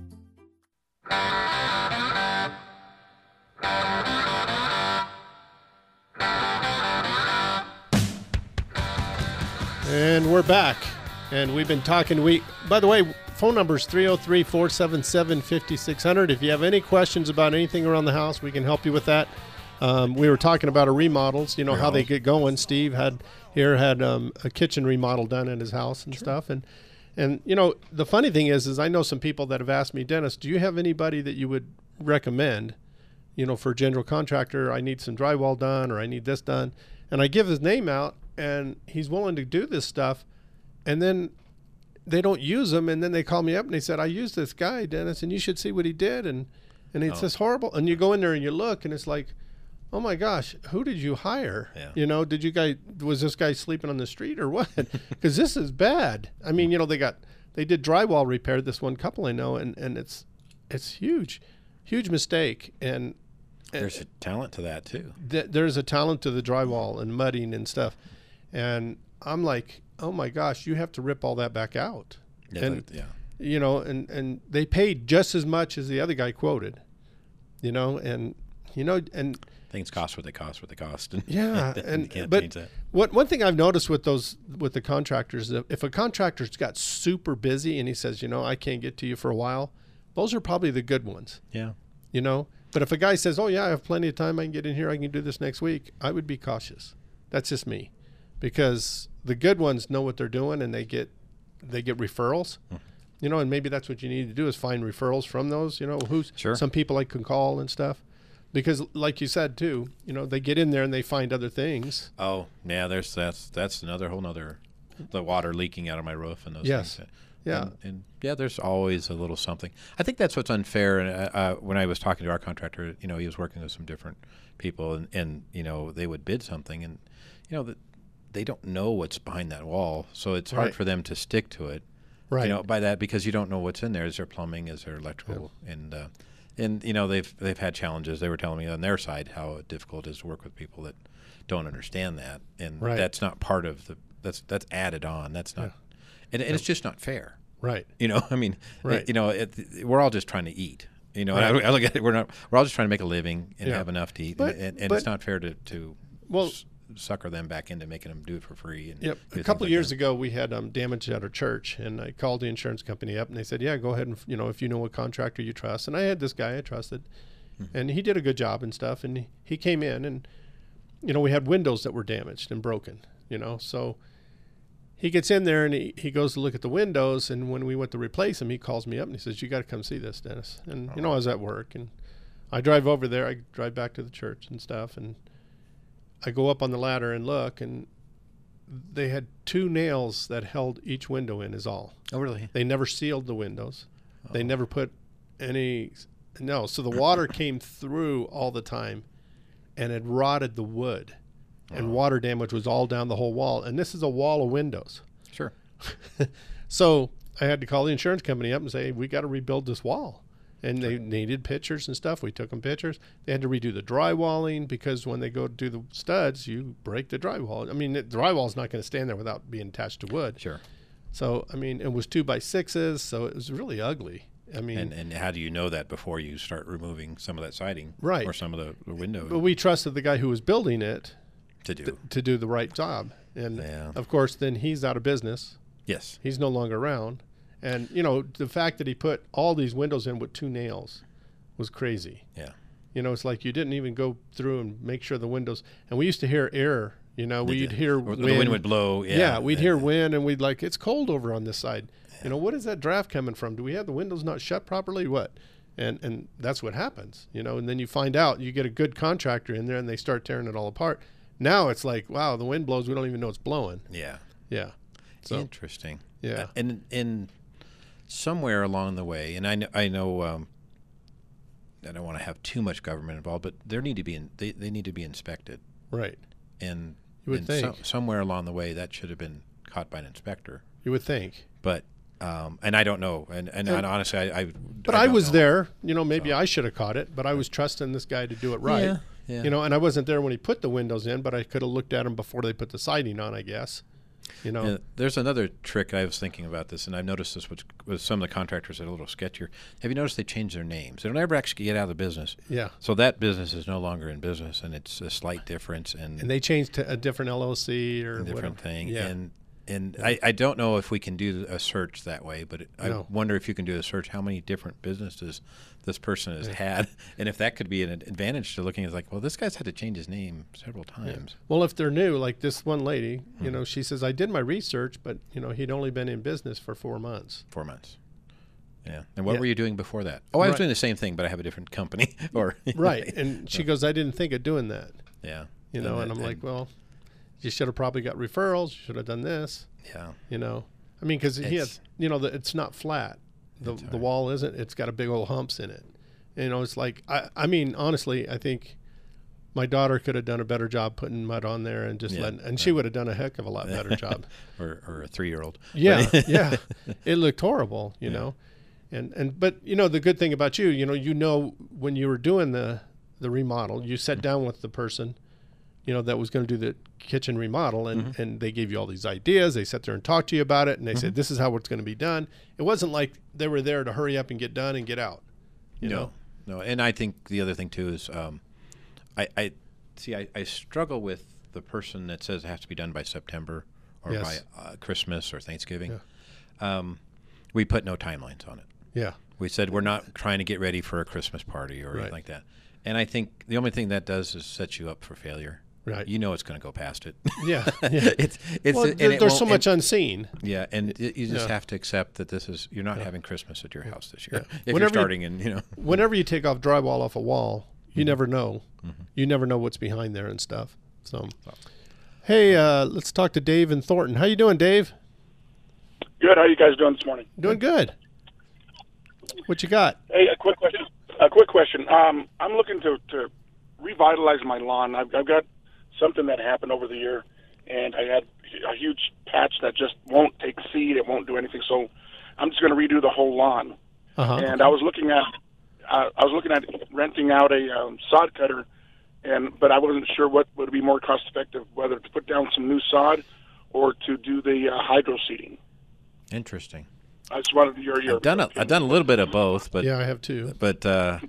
And we're back. And we've been talking. We, by the way, phone number is 303 477 5600. If you have any questions about anything around the house, we can help you with that. Um, we were talking about our remodels, you know, how they get going. Steve had here had um, a kitchen remodel done in his house and stuff. And, and, you know, the funny thing is, is I know some people that have asked me, Dennis, do you have anybody that you would recommend, you know, for general contractor? I need some drywall done or I need this done. And I give his name out and he's willing to do this stuff and then they don't use him and then they call me up and they said i used this guy dennis and you should see what he did and and it's Oh. just horrible and you go in there and you look and it's like oh my gosh who did you hire Yeah. you know did you guy was this guy sleeping on the street or what [LAUGHS] because this is bad i mean you know they got they did drywall repair this one couple i know and and it's it's huge huge mistake and There's a talent to that too. th- there's a talent to the drywall and mudding and stuff. And I'm like, oh my gosh, you have to rip all that back out. Yeah, and, yeah. You know, and, and they paid just as much as the other guy quoted, you know, and, you know, and Things cost what they cost, what they cost. And [LAUGHS] yeah, and can't but what one thing I've noticed with those with the contractors, if if a contractor's got super busy and he says, you know, I can't get to you for a while, those are probably the good ones Yeah. you know. But if a guy says, "Oh yeah, I have plenty of time. I can get in here. I can do this next week," I would be cautious. That's just me, because the good ones know what they're doing and they get they get referrals. Hmm. You know, and maybe that's what you need to do is find referrals from those. You know, who's Sure. some people I can call and stuff, because like you said too, you know, they get in there and they find other things. Oh, yeah. There's that's that's another whole nother the water leaking out of my roof and those Yes. things. Yeah. And, and yeah, there's always a little something. I think that's what's unfair. And uh, uh, when I was talking to our contractor, you know, he was working with some different people, and, and you know, they would bid something, and you know, that they don't know what's behind that wall, so it's hard Right. for them to stick to it. Right. You know, by that because you don't know what's in there. Is there plumbing? Is there electrical? And uh, and you know, they've they've had challenges. They were telling me on their side how difficult it is to work with people that don't understand that, and Right. that's not part of the that's that's added on. That's not, and, and it's just not fair. Right. You know, [LAUGHS] I mean, Right. You know, it, we're all just trying to eat. You know, Right. I, I look at it. We're not. We're all just trying to make a living and Yeah. have enough to eat, But- and, and, and but- it's not fair to to Well- sucker them back into making them do it for free. And Yep. A couple like of years that. ago, we had um, damage at our church, and I called the insurance company up, and they said, "Yeah, go ahead and you know if you know a contractor you trust." And I had this guy I trusted, and he did a good job and stuff. And he, he came in, and you know we had windows that were damaged and broken. You know, so he gets in there and he, he goes to look at the windows, and when we went to replace them, he calls me up and he says, "You got to come see this, Dennis." And you know I was at work, and I drive over there. I drive back to the church and stuff, and I go up on the ladder and look, and they had two nails that held each window in is all. Oh, really? They never sealed the windows. They oh. never put any no, so the water [COUGHS] came through all the time and it rotted the wood. And water damage was all down the whole wall. And this is a wall of windows. Sure. [LAUGHS] So I had to call the insurance company up and say, We got to rebuild this wall. And they needed pictures and stuff. We took them pictures. They had to redo the drywalling because when they go to do the studs, you break the drywall. I mean, the drywall's not going to stand there without being attached to wood. Sure. So I mean, it was two by sixes, so it was really ugly. I mean, And and how do you know that before you start removing some of that siding, Right. or some of the, the window but we trusted the guy who was building it to do? to, to do the right job, and Yeah. of course, then he's out of business. yes. He's no longer around. And you know, the fact that he put all these windows in with two nails was crazy. Yeah. You know, it's like you didn't even go through and make sure the windows. And we used to hear air. You know, we'd hear Or wind. the wind would blow. Yeah. we'd hear wind, and we'd like, it's cold over on this side. You know, what is that draft coming from? Do we have the windows not shut properly? What? And and that's what happens. You know, and then you find out you get a good contractor in there, and they start tearing it all apart. Now it's like, wow, the wind blows. We don't even know it's blowing. Yeah. Yeah. So Interesting. Yeah. Uh, and in somewhere along the way, and I know, I know, um, I don't want to have too much government involved, but there need to be in, they, they need to be inspected, right. and, You would and think. somewhere along the way that should have been caught by an inspector. You would think. But um, and I don't know, and and, And- honestly, I, I But I, don't was know. there. You know, maybe I should have caught it, but I was trusting this guy to do it right. Yeah, yeah. You know, and I wasn't there when he put the windows in, but I could have looked at him before they put the siding on, I guess. You know, Yeah, there's another trick I was thinking about this, and I've noticed this with, with some of the contractors that are a little sketchier. Have you noticed they change their names? They don't ever actually get out of the business. Yeah. So that business is no longer in business, and it's a slight difference, and, and they changed to a different LLC or a different whatever. thing. Yeah. And and I, I don't know if we can do a search that way, but it, I No. wonder if you can do a search how many different businesses this person has had, [LAUGHS] and if that could be an advantage to looking at like, well, this guy's had to change his name several times. well, if they're new, like this one lady, you Hmm. know, she says I did my research, but you know, he'd only been in business for four months. Four months. Yeah. And what Yeah. were you doing before that? Oh, I was Right. doing the same thing, but I have a different company. [LAUGHS] or right. [LAUGHS] And she goes, I didn't think of doing that. yeah. You know, and, that- I'm like, well, you should have probably got referrals. You should have done this. yeah. You know, I mean, because he has, you know, the, it's not flat. The the wall isn't. It's got a big old humps in it. You know, it's like I. I mean, honestly, I think my daughter could have done a better job putting mud on there and just Yeah, letting, and she would have done a heck of a lot better [LAUGHS] job. Or, or a three year old. Yeah, [LAUGHS] yeah. It looked horrible, you know. And and but you know the good thing about you, you know, you know when you were doing the the remodel, you sat mm. down with the person, you know, that was going to do the kitchen remodel and and they gave you all these ideas. They sat there and talked to you about it and they said this is how it's going to be done. It wasn't like they were there to hurry up and get done and get out. You no, know. no. And I think the other thing too is, um, I, I see. I, I struggle with the person that says it has to be done by September or Yes. by uh, Christmas or Thanksgiving. Um, we put no timelines on it. Yeah. We said we're not trying to get ready for a Christmas party or Right. anything like that. And I think the only thing that does is set you up for failure. Right. You know it's going to go past it. [LAUGHS] Yeah, [LAUGHS] yeah. it's it's Well, and there- it there's so much and- unseen. Yeah, and y- you just Yeah. have to accept that this is you're not having Christmas at your house this year. Yeah. [LAUGHS] If Whenever you're you- starting in, you know. Whenever you take off drywall off a wall, Mm-hmm. you never know. You never know what's behind there and stuff. So, hey, uh, let's talk to Dave and Thornton. How you doing, Dave? Good. How you guys doing this morning? Doing good. What you got? Hey, a quick question. A quick question. Um, I'm looking to, to revitalize my lawn. I've, I've got something that happened over the year, and I had a huge patch that just won't take seed. It won't do anything. So I'm just going to redo the whole lawn. Uh-huh. And I was looking at, uh, I was looking at renting out a um, sod cutter, and but I wasn't sure what would be more cost effective, whether to put down some new sod or to do the uh, hydro seeding. Interesting. I just wanted your your. I've done a, I've done a little bit of both, but Yeah, I have too. But uh,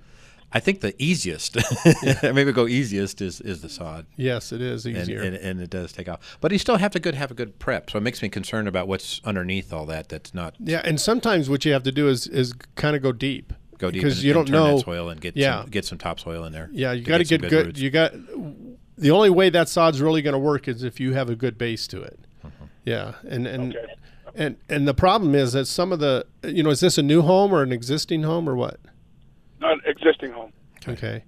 I think the easiest, [LAUGHS] maybe go easiest is, is the sod. Yes, it is And, easier. and, and it does take off. But you still have to good have a good prep. So it makes me concerned about what's underneath all that. That's not yeah, and sometimes what you have to do is is kind of go deep. go deep because you and don't turn know that soil and get yeah, some, get some topsoil in there. yeah. You to got to some get good. roots. You got the only way that sod's really going to work is if you have a good base to it. Mm-hmm. Yeah, and and and and the problem is that some of the you know is this a new home or an existing home or what? Not existing home. Okay,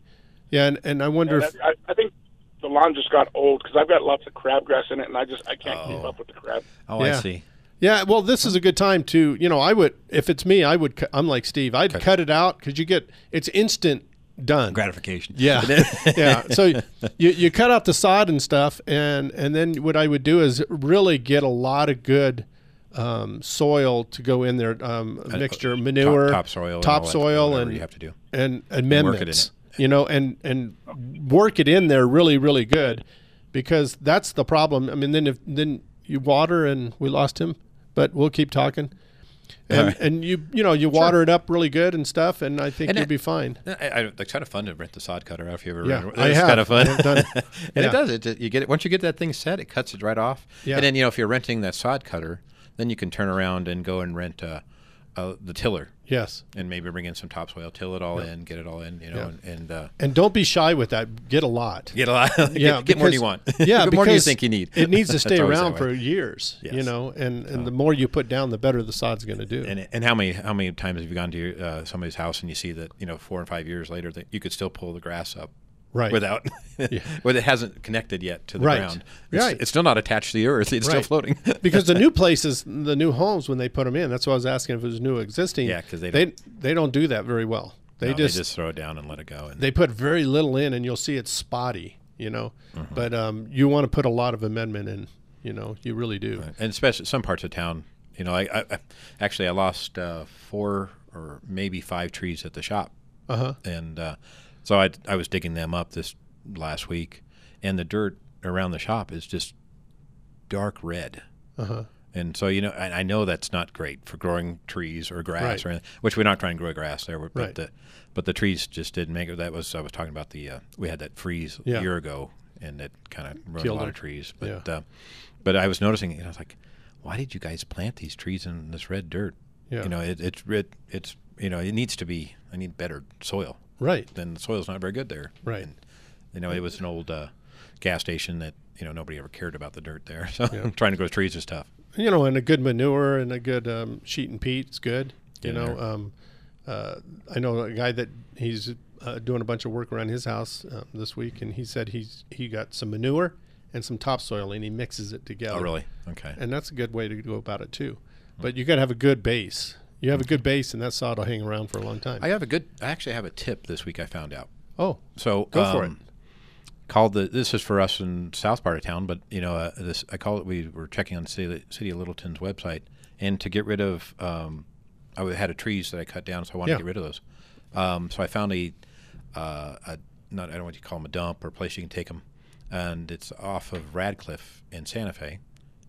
yeah, and, and I wonder And if I, I think the lawn just got old because I've got lots of crabgrass in it, and I just I can't keep oh. up with the crab. Oh, I see. Yeah, well, this is a good time to, you know, I would, if it's me, I would, I'm like Steve, I'd cut, it out because you get, it's instant done. Gratification. Yeah. [LAUGHS] yeah. So you, you cut out the sod and stuff. And, and then what I would do is really get a lot of good um, soil to go in there, um, Uh, mixture, top- manure, topsoil and all that- topsoil, whatever and you have to do. and work it in amendments. You know, and and work it in there really, really good, because that's the problem. I mean, then if then you water and we lost him, but we'll keep talking. And, right. and you you know you water it up really good and stuff, and I think And you'll it- be fine. I, I, it's kind of fun to rent the sod cutter out if you ever Yeah, rent I it's have. kind of fun. Have done it. [LAUGHS] and Yeah. it does it. it- You get it once you get that thing set, it cuts it right off. Yeah. And then you know if you're renting that sod cutter, then you can turn around and go and rent uh, uh, the tiller. Yes. And maybe bring in some topsoil, till it all in, get it all in. You know, Yeah. and, and uh, And don't be shy with that. Get a lot. Get a lot. [LAUGHS] Get- yeah, get more than you want. Yeah, [LAUGHS] Get more than you think you need. It needs to [LAUGHS] stay around for years. You know, and and the more you put down, the better the sod's going to do. And, and how many how many times have you gone to your, uh, somebody's house and you see that you know four and five years later that you could still pull the grass up Right. without Yeah. [LAUGHS] where it hasn't connected yet to the Right. ground it's, Right. it's still not attached to the earth [LAUGHS] it's still floating [LAUGHS] because the new places, the new homes, when they put them in, that's why I was asking if it was new existing. Yeah, 'cause they they don't- they don't do that very well. They No, just throw it down and let it go and they put very little in, and you'll see it's spotty. You know, Mm-hmm. but um, you want to put a lot of amendment in. You know, you really do. and especially some parts of town you know I, I, I actually I lost uh, four or maybe five trees at the shop Uh-huh. and uh, so I I was digging them up this last week and the dirt around the shop is just dark red Uh-huh. And so you know, and I know that's not great for growing trees or grass Right. or anything. Which we're not trying to grow grass there, but Right. the but the trees just didn't make it. That was I was talking about the uh, we had that freeze Yeah. a year ago, and it kind of ruined Killed a lot them. of trees. But Yeah. uh, but I was noticing, you know, I was like, why did you guys plant these trees in this red dirt? Yeah. You know, it, it's it, it's you know it needs to be. I need better soil. Right. Then the soil's not very good there. Right. And, you know, it was an old uh, gas station that you know nobody ever cared about the dirt there. [LAUGHS] So Yeah. [LAUGHS] trying to grow trees is tough. you know, and a good manure and a good um, sheep and peat is good. Get you know, um, uh, I know a guy that he's uh, doing a bunch of work around his house um, this week, and he said he's he got some manure and some topsoil, and he mixes it together. Oh, really? Okay. And that's a good way to go about it too. But you got to have a good base. You have a good base, and that sod will hang around for a long time. I have a good. I actually have a tip this week. I found out. Oh, so go for um, Called the. This is for us in south part of town, but you know, uh, this I call it. We were checking on city, city of Littleton's website, and to get rid of, um, I had a trees that I cut down, so I wanted Yeah. to get rid of those. Um, so I found a, uh, a not I don't want to call them a dump or a place you can take them, and it's off of Radcliffe in Santa Fe.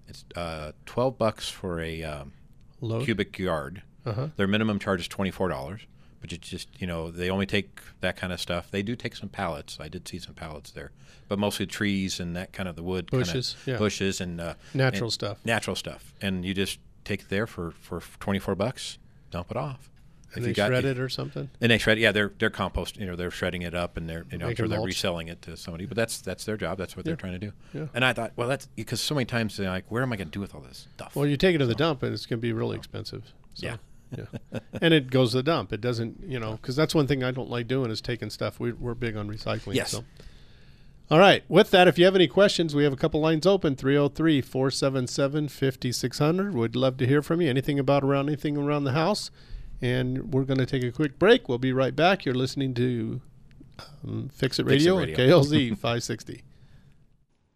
It's uh, twelve bucks for a um, cubic yard. Uh-huh. Their minimum charge is twenty four dollars, but you just you know they only take that kind of stuff. They do take some pallets. I did see some pallets there, but mostly trees and that kind of the wood Bushes, yeah. bushes and uh, Natural and stuff. Natural stuff, and you just take it there for for twenty four bucks. Dump it off. And If they you got- shred it or something? And they shred, yeah, they're they're compost. You know, they're shredding it up and they're you know sure they're reselling it to somebody. But that's that's their job. That's what Yeah. they're trying to do. Yeah. And I thought, well, that's because so many times they're like, where am I going to do with all this stuff? Well, you take it to the dump, and it's going to be really expensive. So, Yeah. Yeah. and it goes to the dump. It doesn't, you know, because that's one thing I don't like doing is taking stuff. We, we're big on recycling. Yes. So. All right. With that, if you have any questions, we have a couple lines open 303 477 5600. Would love to hear from you. Anything about around anything around the house. And we're going to take a quick break. We'll be right back. You're listening to um, Fix It Fix It Radio, Radio. at KLZ 560.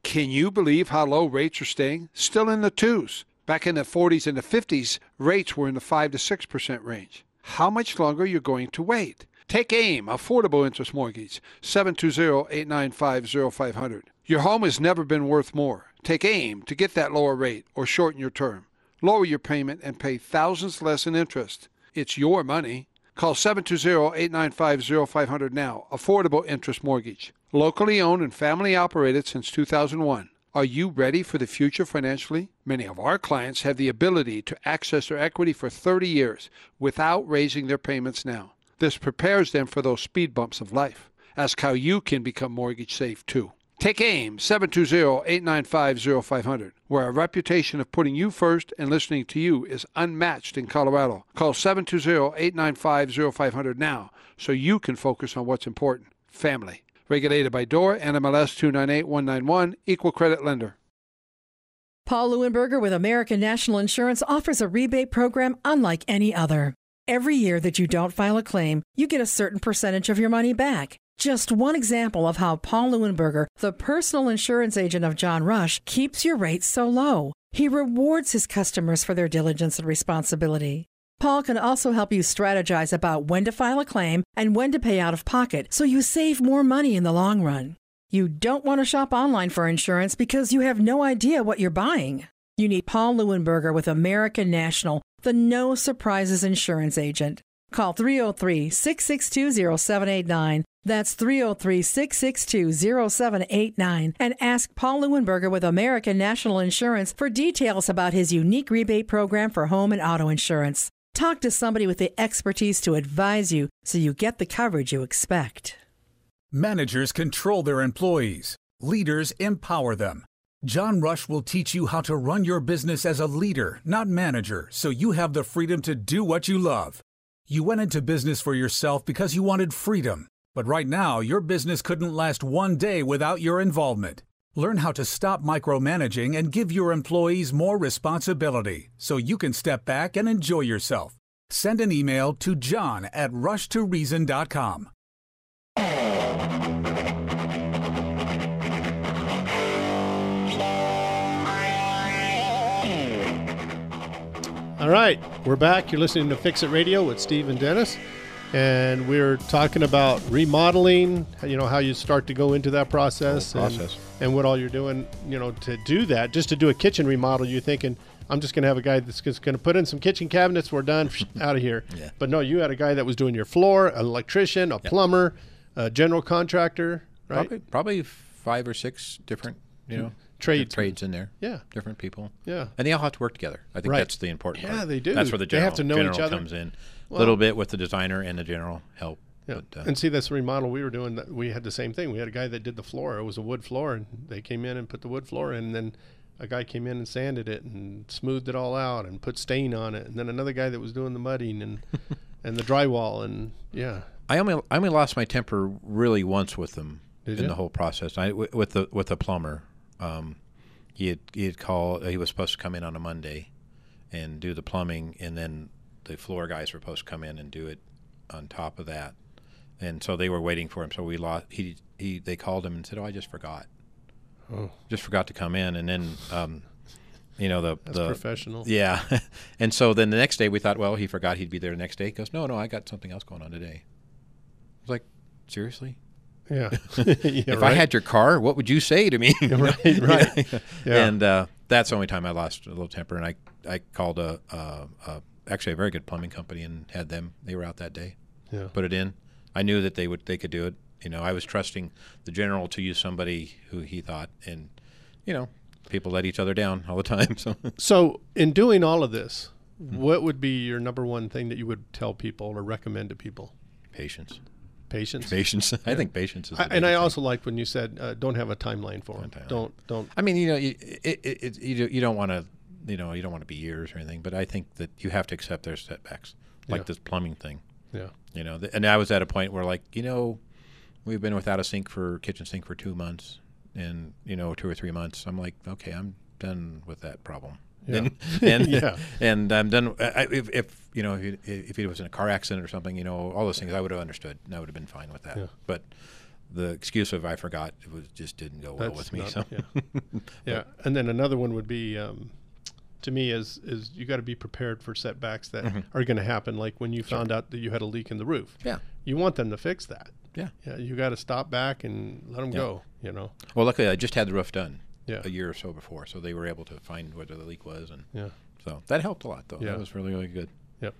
Can you believe how low rates are staying? Still in the twos. Back in the 40s and the 50s, rates were in the 5 to 6% range. How much longer are you going to wait? Take AIM, Affordable Interest Mortgage, 720-895-0500. Your home has never been worth more. Take AIM to get that lower rate or shorten your term. Lower your payment and pay thousands less in interest. It's your money. Call 720-895-0500 now. Affordable Interest Mortgage. Locally owned and family operated since 2001. Are you ready for the future financially? Many of our clients have the ability to access their equity for 30 years without raising their payments now. This prepares them for those speed bumps of life. Ask how you can become mortgage safe too. Take AIM 720-895-0500, where our reputation of putting you first and listening to you is unmatched in Colorado. Call 720-895-0500 now so you can focus on what's important, family. Regulated by DOR, NMLS 298191, Equal Credit Lender. Paul Leuenberger with American National Insurance offers a rebate program unlike any other. Every year that you don't file a claim, you get a certain percentage of your money back. Just one example of how Paul Leuenberger, the personal insurance agent of John Rush, keeps your rates so low. He rewards his customers for their diligence and responsibility. Paul can also help you strategize about when to file a claim and when to pay out of pocket so you save more money in the long run. You don't want to shop online for insurance because you have no idea what you're buying. You need Paul Leuenberger with American National, the no surprises insurance agent. Call 303 662 0789. That's 303 662 0789. And ask Paul Leuenberger with American National Insurance for details about his unique rebate program for home and auto insurance. Talk to somebody with the expertise to advise you so you get the coverage you expect. Managers control their employees, leaders empower them. John Rush will teach you how to run your business as a leader, not manager, so you have the freedom to do what you love. You went into business for yourself because you wanted freedom. But right now, your business couldn't last one day without your involvement. Learn how to stop micromanaging and give your employees more responsibility so you can step back and enjoy yourself. Send an email to john at rushtoreason.com. All right, we're back. You're listening to Fix It Radio with Steve and Dennis, and we're talking about remodeling. You know how you start to go into that process, Whole and- process. And, what all you're doing. You know to do that, just to do a kitchen remodel, you're thinking. I'm just going to have a guy that's just going to put in some kitchen cabinets. We're done, [LAUGHS] out of here. Yeah. But no, you had a guy that was doing your floor, an electrician, a plumber, a general contractor, right? Probably, probably five or six different, you know, [LAUGHS] Trades. trades in there. Yeah. different people. Yeah. and they all have to work together. I think Right. that's the important part. Yeah, part. they do. That's where the They general, have to know each other. comes in. A Well- little bit with the designer and the general help. Yeah. But, uh, and see, that's the remodel we were doing. We had the same thing. We had a guy that did the floor. It was a wood floor, and they came in and put the wood floor in. And then a guy came in and sanded it and smoothed it all out and put stain on it. And then another guy that was doing the mudding and [LAUGHS] and the drywall. And yeah, I only I only lost my temper really once with them Did in you? the whole process. I w- with the with the plumber. Um, he had he had called. He was supposed to come in on a Monday, and do the plumbing, and then the floor guys were supposed to come in and do it on top of that. And so they were waiting for him. So we lost. He he they called him and said, "Oh, I just forgot. Oh. Just forgot to come in." And then. Um, you know the That's the professional. yeah, [LAUGHS] and so then the next day we thought, well, he forgot he'd be there the next day. He goes, no, no, I got something else going on today. I was like, seriously? yeah. [LAUGHS] [LAUGHS] yeah if I had your car, what would you say to me? right, right. Yeah. And uh, that's the only time I lost a little temper. And I, I called a, a, a actually a very good plumbing company and had them. They were out that day. Yeah. Put it in. I knew that they would they could do it. You know, I was trusting the general to use somebody who he thought, and you know, people let each other down all the time. [LAUGHS] So So, in doing all of this, Hmm. what would be your number one thing that you would tell people or recommend to people? patience, Patience. patience. [LAUGHS] I think patience is. I, and I thing. also liked when you said, uh, "Don't have a timeline for them. Don't, don't." I mean, you know, you, it, it, it, you, do- you don't want to, you know, you don't want to be years or anything, but I think that you have to accept their setbacks, like Yeah. this plumbing thing. Yeah. You know, th- and I was at a point where, like, you know, we've been without a sink for kitchen sink for two months, and you know, two or three months. I'm like, okay, I'm done with that problem. Yeah. And [LAUGHS] and, [LAUGHS] Yeah. and I'm done. I, if, if you know, if it, if was in a car accident or something, you know, all those things, I would have understood, and I would have been fine with that. Yeah. But the excuse of I forgot it was just didn't go well That's with me. not- so yeah. [LAUGHS] Yeah, and then another one would be, um, to me, is is you got to be prepared for setbacks that Mhm. are going to happen. Like when you found out that you had a leak in the roof. Yeah. You want them to fix that. Yeah. Yeah. You got to stop back and let them Yeah. go. You know. Well, luckily, I just had the roof done Yeah. a year or so before, so they were able to find where the leak was, and Yeah. so that helped a lot. Though Yeah. that was really really good. Yep.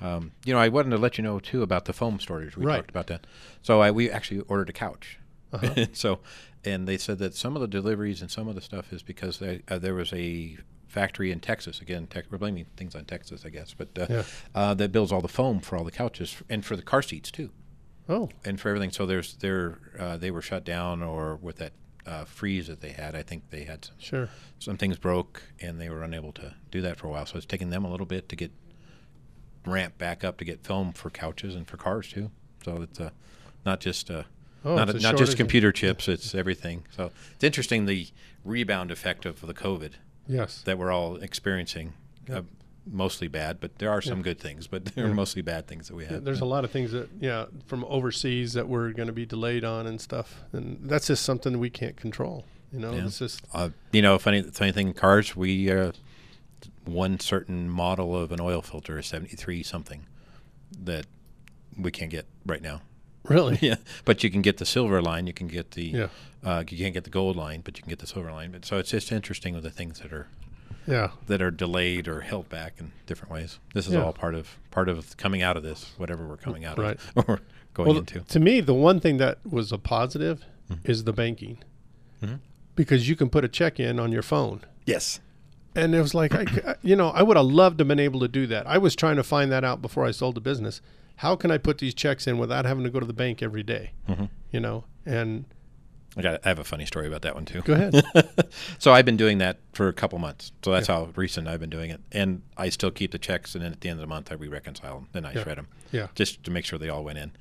Um, you know, I wanted to let you know too about the foam storage. We Right. talked about that. So I we actually ordered a couch. Uh-huh. [LAUGHS] so, and they said that some of the deliveries and some of the stuff is because they, uh, there was a factory in Texas. Again, tech, we're blaming things on Texas, I guess, but uh, Yeah. uh, that builds all the foam for all the couches and for the car seats too Oh. and for everything. So there's there uh, they were shut down or with that uh, freeze that they had. I think they had some, Sure. some things broke and they were unable to do that for a while. So it's taking them a little bit to get ramped back up to get film for couches and for cars too. So it's uh, not just uh, Oh, not it's a not just computer chips. It's everything. So it's interesting the rebound effect of the COVID Yes. that we're all experiencing. Yeah. Uh, mostly bad, but there are some Yeah. good things. But they're Yeah. mostly bad things that we Yeah, have. there's a lot of things that yeah from overseas that we're going to be delayed on and stuff, and that's just something we can't control. You know, Yeah. it's just Uh, you know, funny funny thing, in cars we uh, one certain model of an oil filter is seventy three something that we can't get right now. Really? yeah, but you can get the silver line. You can get the Yeah. uh, you can't get the gold line, but you can get the silver line. But so it's just interesting with the things that are Yeah. that are delayed or held back in different ways. This is Yeah. all part of part of coming out of this, whatever we're coming out Right. of [LAUGHS] or going well, into. To me, the one thing that was a positive Mm-hmm. is the banking, Mhm. because you can put a check in on your phone. Yes. And it was like, I, you know, I would have loved to have been able to do that. I was trying to find that out before I sold the business. How can I put these checks in without having to go to the bank every day? Mhm. You know, and I got. I have a funny story about that one too. Go ahead. [LAUGHS] so I've been doing that for a couple months. So that's how recent I've been doing it, and I still keep the checks, and then at the end of the month I re-reconcile them. Then I Yeah. shred them. Yeah. Just to make sure they all went in.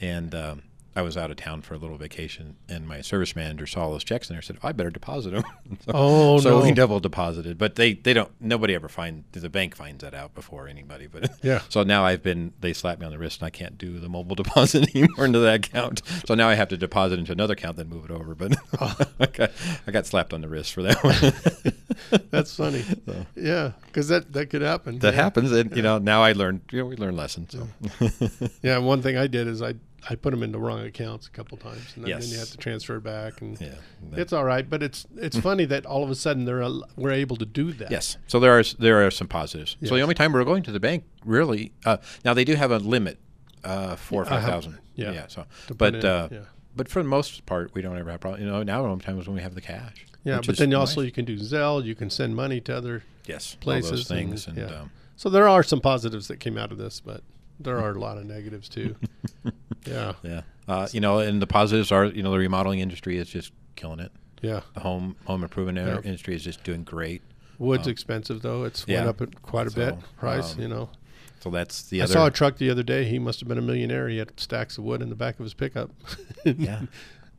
And um, I was out of town for a little vacation, and my service manager saw those checks in there. and Said, oh, "I better deposit them." [LAUGHS] so, Oh, so we no. double deposited, but they they don't. Nobody ever find the bank finds that out before anybody. But [LAUGHS] Yeah. So now I've been. They slapped me on the wrist, and I can't do the mobile [LAUGHS] deposit anymore into that account. So now I have to deposit into another account, then move it over. But oh. I, got, I got slapped on the wrist for that one. that's funny. So. Yeah, because that that could happen. That Yeah. happens, and you know now I learned. You know, we learn lessons. So. Yeah, one thing I did is I I put them in the wrong accounts a couple times, and then, Yes. then you have to transfer it back, and Yeah, it's all right. But it's it's funny that all of a sudden they're al- we're able to do that. Yes. So there are there are some positives. So the only time we're going to the bank really uh, now they do have a limit uh, four or five have- yeah, Yeah. So, to but uh, yeah. but for the most part, we don't ever have problems. You know, now the only time is when we have the cash. Yeah, but then nice. also you can do Zelle. You can send money to other Yes, all those places, things and, yeah. um, so there are some positives that came out of this, but there are a lot of negatives too. [LAUGHS] yeah, yeah. Uh, you know, and the positives are you know the remodeling industry is just killing it. Yeah. The home home improvement Yeah. industry is just doing great. wood's Um, expensive though. It's yeah. went up quite a So, bit price. um, you know. So that's the I other. saw a truck the other day. He must have been a millionaire. He had stacks of wood in the back of his pickup. [LAUGHS] Yeah.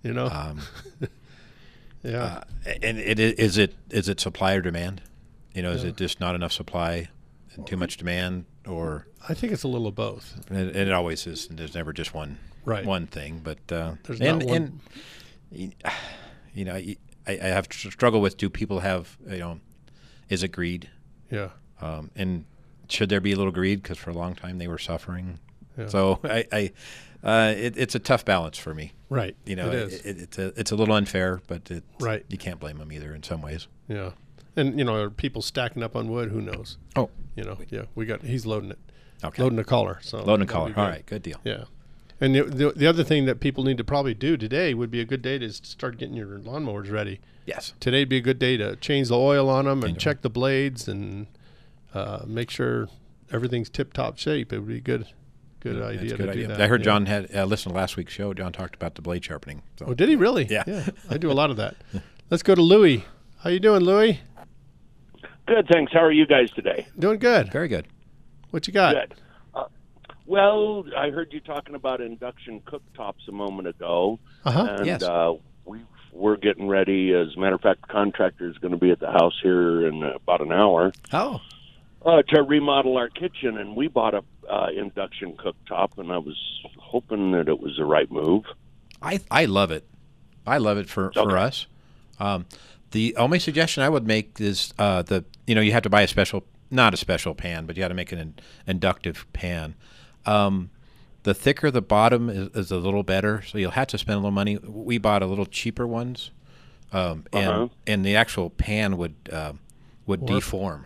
you know. Um, [LAUGHS] yeah. Uh, and it, is it is it supply or demand? You know, is Yeah. it just not enough supply and too much demand, or I think it's a little of both. and, and it always is. And there's never just one Right. one thing. But uh, There's and not one- and [SIGHS] you know, I, I have to struggle with: do people have you know, is it greed? Yeah. Um, and should there be a little greed? Because for a long time they were suffering. Yeah. So I, I uh, it, it's a tough balance for me. Right. You know, It is. It, it's a it's a little unfair, but it, Right. You can't blame them either in some ways. Yeah. And you know, are people stacking up on wood? Who knows? Oh. you know, yeah, we got. He's loading it. Okay. Loading a collar. So Loading a collar. All good. deal. Yeah. And the, the the other thing that people need to probably do today would be a good day to start getting your lawnmowers ready. Yes. Today'd be a good day to change the oil on them and check the blades and uh, make sure everything's tip top shape. It would be a good, good That's idea a good idea. that. I heard yeah. John had uh, listened to last week's show. John talked about the blade sharpening. So. Oh, did he really? Yeah. Yeah. I do a [LAUGHS] lot of that. Let's go to Louie. How you doing, Louie? Good, thanks. How are you guys today? Doing good. Very good. What you got? Good. Uh, well, I heard you talking about induction cooktops a moment ago, Uh-huh. and Yes. uh, we we're getting ready. As a matter of fact, the contractor is going to be at the house here in about an hour. Oh. Uh, to remodel our kitchen, and we bought a uh, induction cooktop, and I was hoping that it was the right move. I I love it. I love it for, for us. Um, the only suggestion I would make is uh, the you know you have to buy a special not a special pan, but you got to make an in, inductive pan. Um, the thicker the bottom is, is a little better, so you'll have to spend a little money. We bought a little cheaper ones, um, and Uh-huh. and the actual pan would uh, would Warp. deform,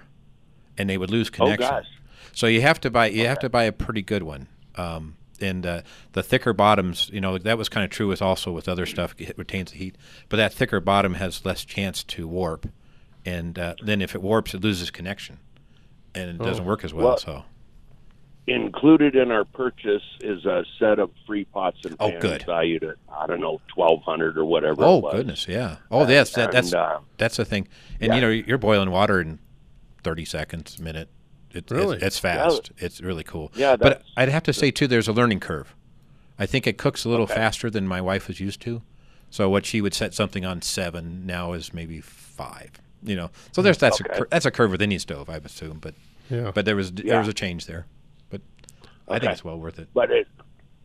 and they would lose Oh, connection. gosh. So you have to buy you have to buy a pretty good one. Um, and uh, the thicker bottoms, you know, that was kind of true with also with other stuff. It retains the heat, but that thicker bottom has less chance to warp, and uh, then if it warps, it loses connection, and it doesn't Oh. work as well. Well, so Included in our purchase is a set of free pots and Oh, pans good. valued at I don't know twelve hundred or whatever. oh it was. goodness, yeah. Oh, yes, that, that's And, uh, that's the thing. And yeah. you know, you're boiling water in thirty seconds, a minute. It, Really? it's, it's Yeah. fast. It's really cool. Yeah, but I'd have to say too, there's a learning curve. I think it cooks a little Okay. faster than my wife was used to. So what she would set something on seven now is maybe five. You know, so there's that's Okay. a cur- that's a curve with any stove, I assume. But Yeah. but there was Yeah. there was a change there. But I think it's well worth it. But it,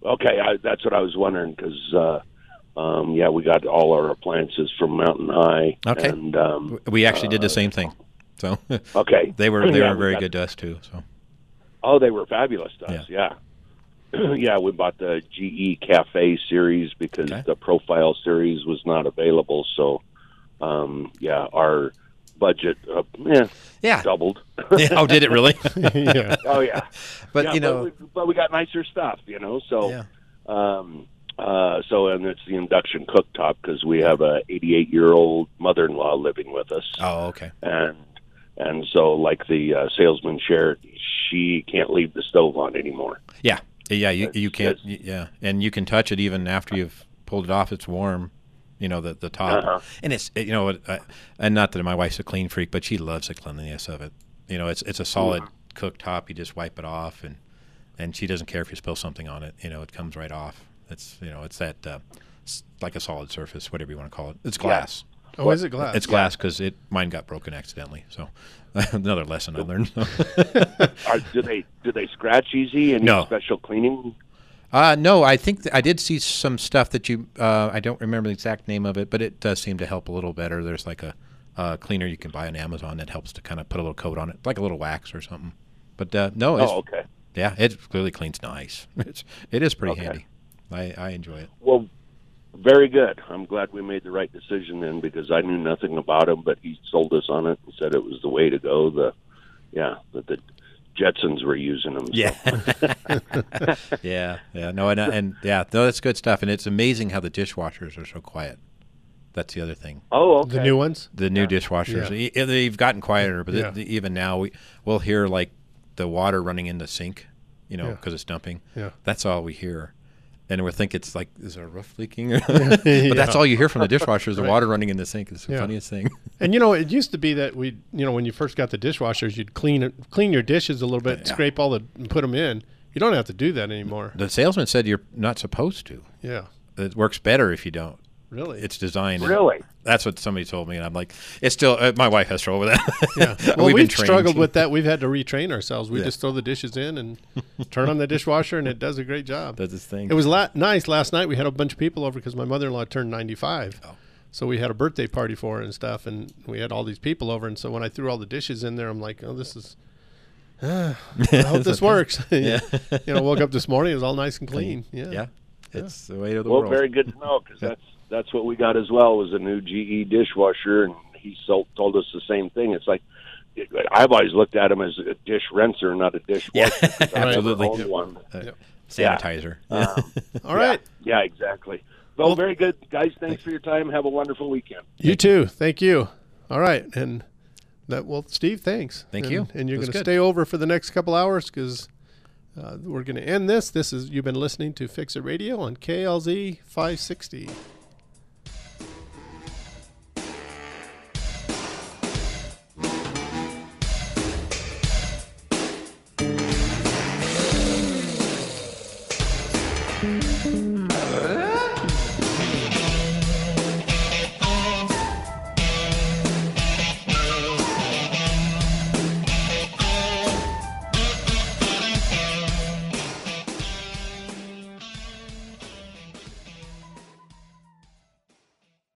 okay, I, that's what I was wondering because uh, um, yeah, we got all our appliances from Mountain High. Okay. And um, We actually did the uh, same thing. So [LAUGHS] Okay. they were they Yeah, were we very got- good to us too. So Oh, they were fabulous to us. Yeah. Yeah, [CLEARS THROAT] we bought the GE Cafe series because the Profile series was not available. So, um, yeah, our budget, uh, yeah, Yeah. doubled. [LAUGHS] Yeah, oh, did it really? [LAUGHS] Yeah. Oh, yeah. But, Yeah, you know- we, but we got nicer stuff, you know. So, Yeah. um, uh, so and it's the induction cooktop because we have a 88 year old mother in law living with us. Oh, okay. and and so like the uh, salesman shared, she can't leave the stove on anymore. yeah, yeah, you you can't yeah, and you can touch it even after you've pulled it off. It's warm. You know the the top, Uh-huh. and it's you know, uh, and not that my wife's a clean freak, but she loves the cleanliness of it. You know, it's it's a solid cooktop. You just wipe it off, and and she doesn't care if you spill something on it. You know, it comes right off. It's you know, it's that uh, like a solid surface, whatever you want to call it. It's Yeah. glass. Oh, is it glass? It's glass because it mine got broken accidentally. So [LAUGHS] another lesson I learned. [LAUGHS] Are, do they do they scratch easy? Any No. special cleaning? Uh, no, I think th- I did see some stuff that you. Uh, I don't remember the exact name of it, but it does seem to help a little better. There's like a, uh cleaner you can buy on Amazon that helps to kind of put a little coat on it, like a little wax or something. But uh, no, it's, Oh, okay. Yeah, it clearly cleans nice. [LAUGHS] It's it is pretty Okay. handy. I, I enjoy it. Well, very good. I'm glad we made the right decision then because I knew nothing about him, but he sold us on it and said it was the way to go. The yeah, that the Jetsons were using them. so. Yeah, [LAUGHS] yeah, yeah. No, and, uh, and yeah, no, that's good stuff. And it's amazing how the dishwashers are so quiet. That's the other thing. Oh, okay. The new ones? The new dishwashers. Yeah. They've gotten quieter, but Yeah. th- even now we we'll hear like the water running in the sink, you know, Yeah. because it's dumping. Yeah. That's all we hear. And we think it's like, is our roof leaking? [LAUGHS] but Yeah. that's all you hear from the dishwasher is the Right. water running in the sink. It's the Yeah. funniest thing. [LAUGHS] And you know, it used to be that we, you know, when you first got the dishwashers, you'd clean clean your dishes a little bit, scrape all the, and put them in. You don't have to do that anymore. The salesman said you're not supposed to. Yeah. It works better if you don't. Really? It's designed. Really? That's what somebody told me, and I'm like, it's still. Uh, my wife has trouble with that. Yeah. [LAUGHS] Well, We've we've, been struggled with that. We've had to retrain ourselves. We Yeah. just throw the dishes in and turn on the dishwasher, and it does a great job. Does its thing. It was la- nice last night. We had a bunch of people over because my mother-in-law turned 95. Oh. So we had a birthday party for her and stuff, and we had all these people over. And so when I threw all the dishes in there, I'm like, "Oh, this is." ah, [SIGHS] I hope [LAUGHS] this works. [LAUGHS] Yeah. you know, woke up this morning, it was all nice and clean. Yeah. Yeah. It's the way of the well, world. very good to know because that's that's what we got as well was a new GE dishwasher, and he sold, told us the same thing. It's like I've always looked at him as a dish rinser, not a dishwasher. Yeah, 'cause I've [LAUGHS] never absolutely. owned one. Uh, Yeah. Sanitizer. [LAUGHS] Um, [LAUGHS] All right. Yeah, exactly. Well, very good, guys. Thanks for your time. Have a wonderful weekend. You too. Thank you. All right, and that well, Steve, thanks. Thank And- you. And you're going to stay over for the next couple hours because uh, we're going to end this. This is you've been listening to Fix It Radio on KLZ 560.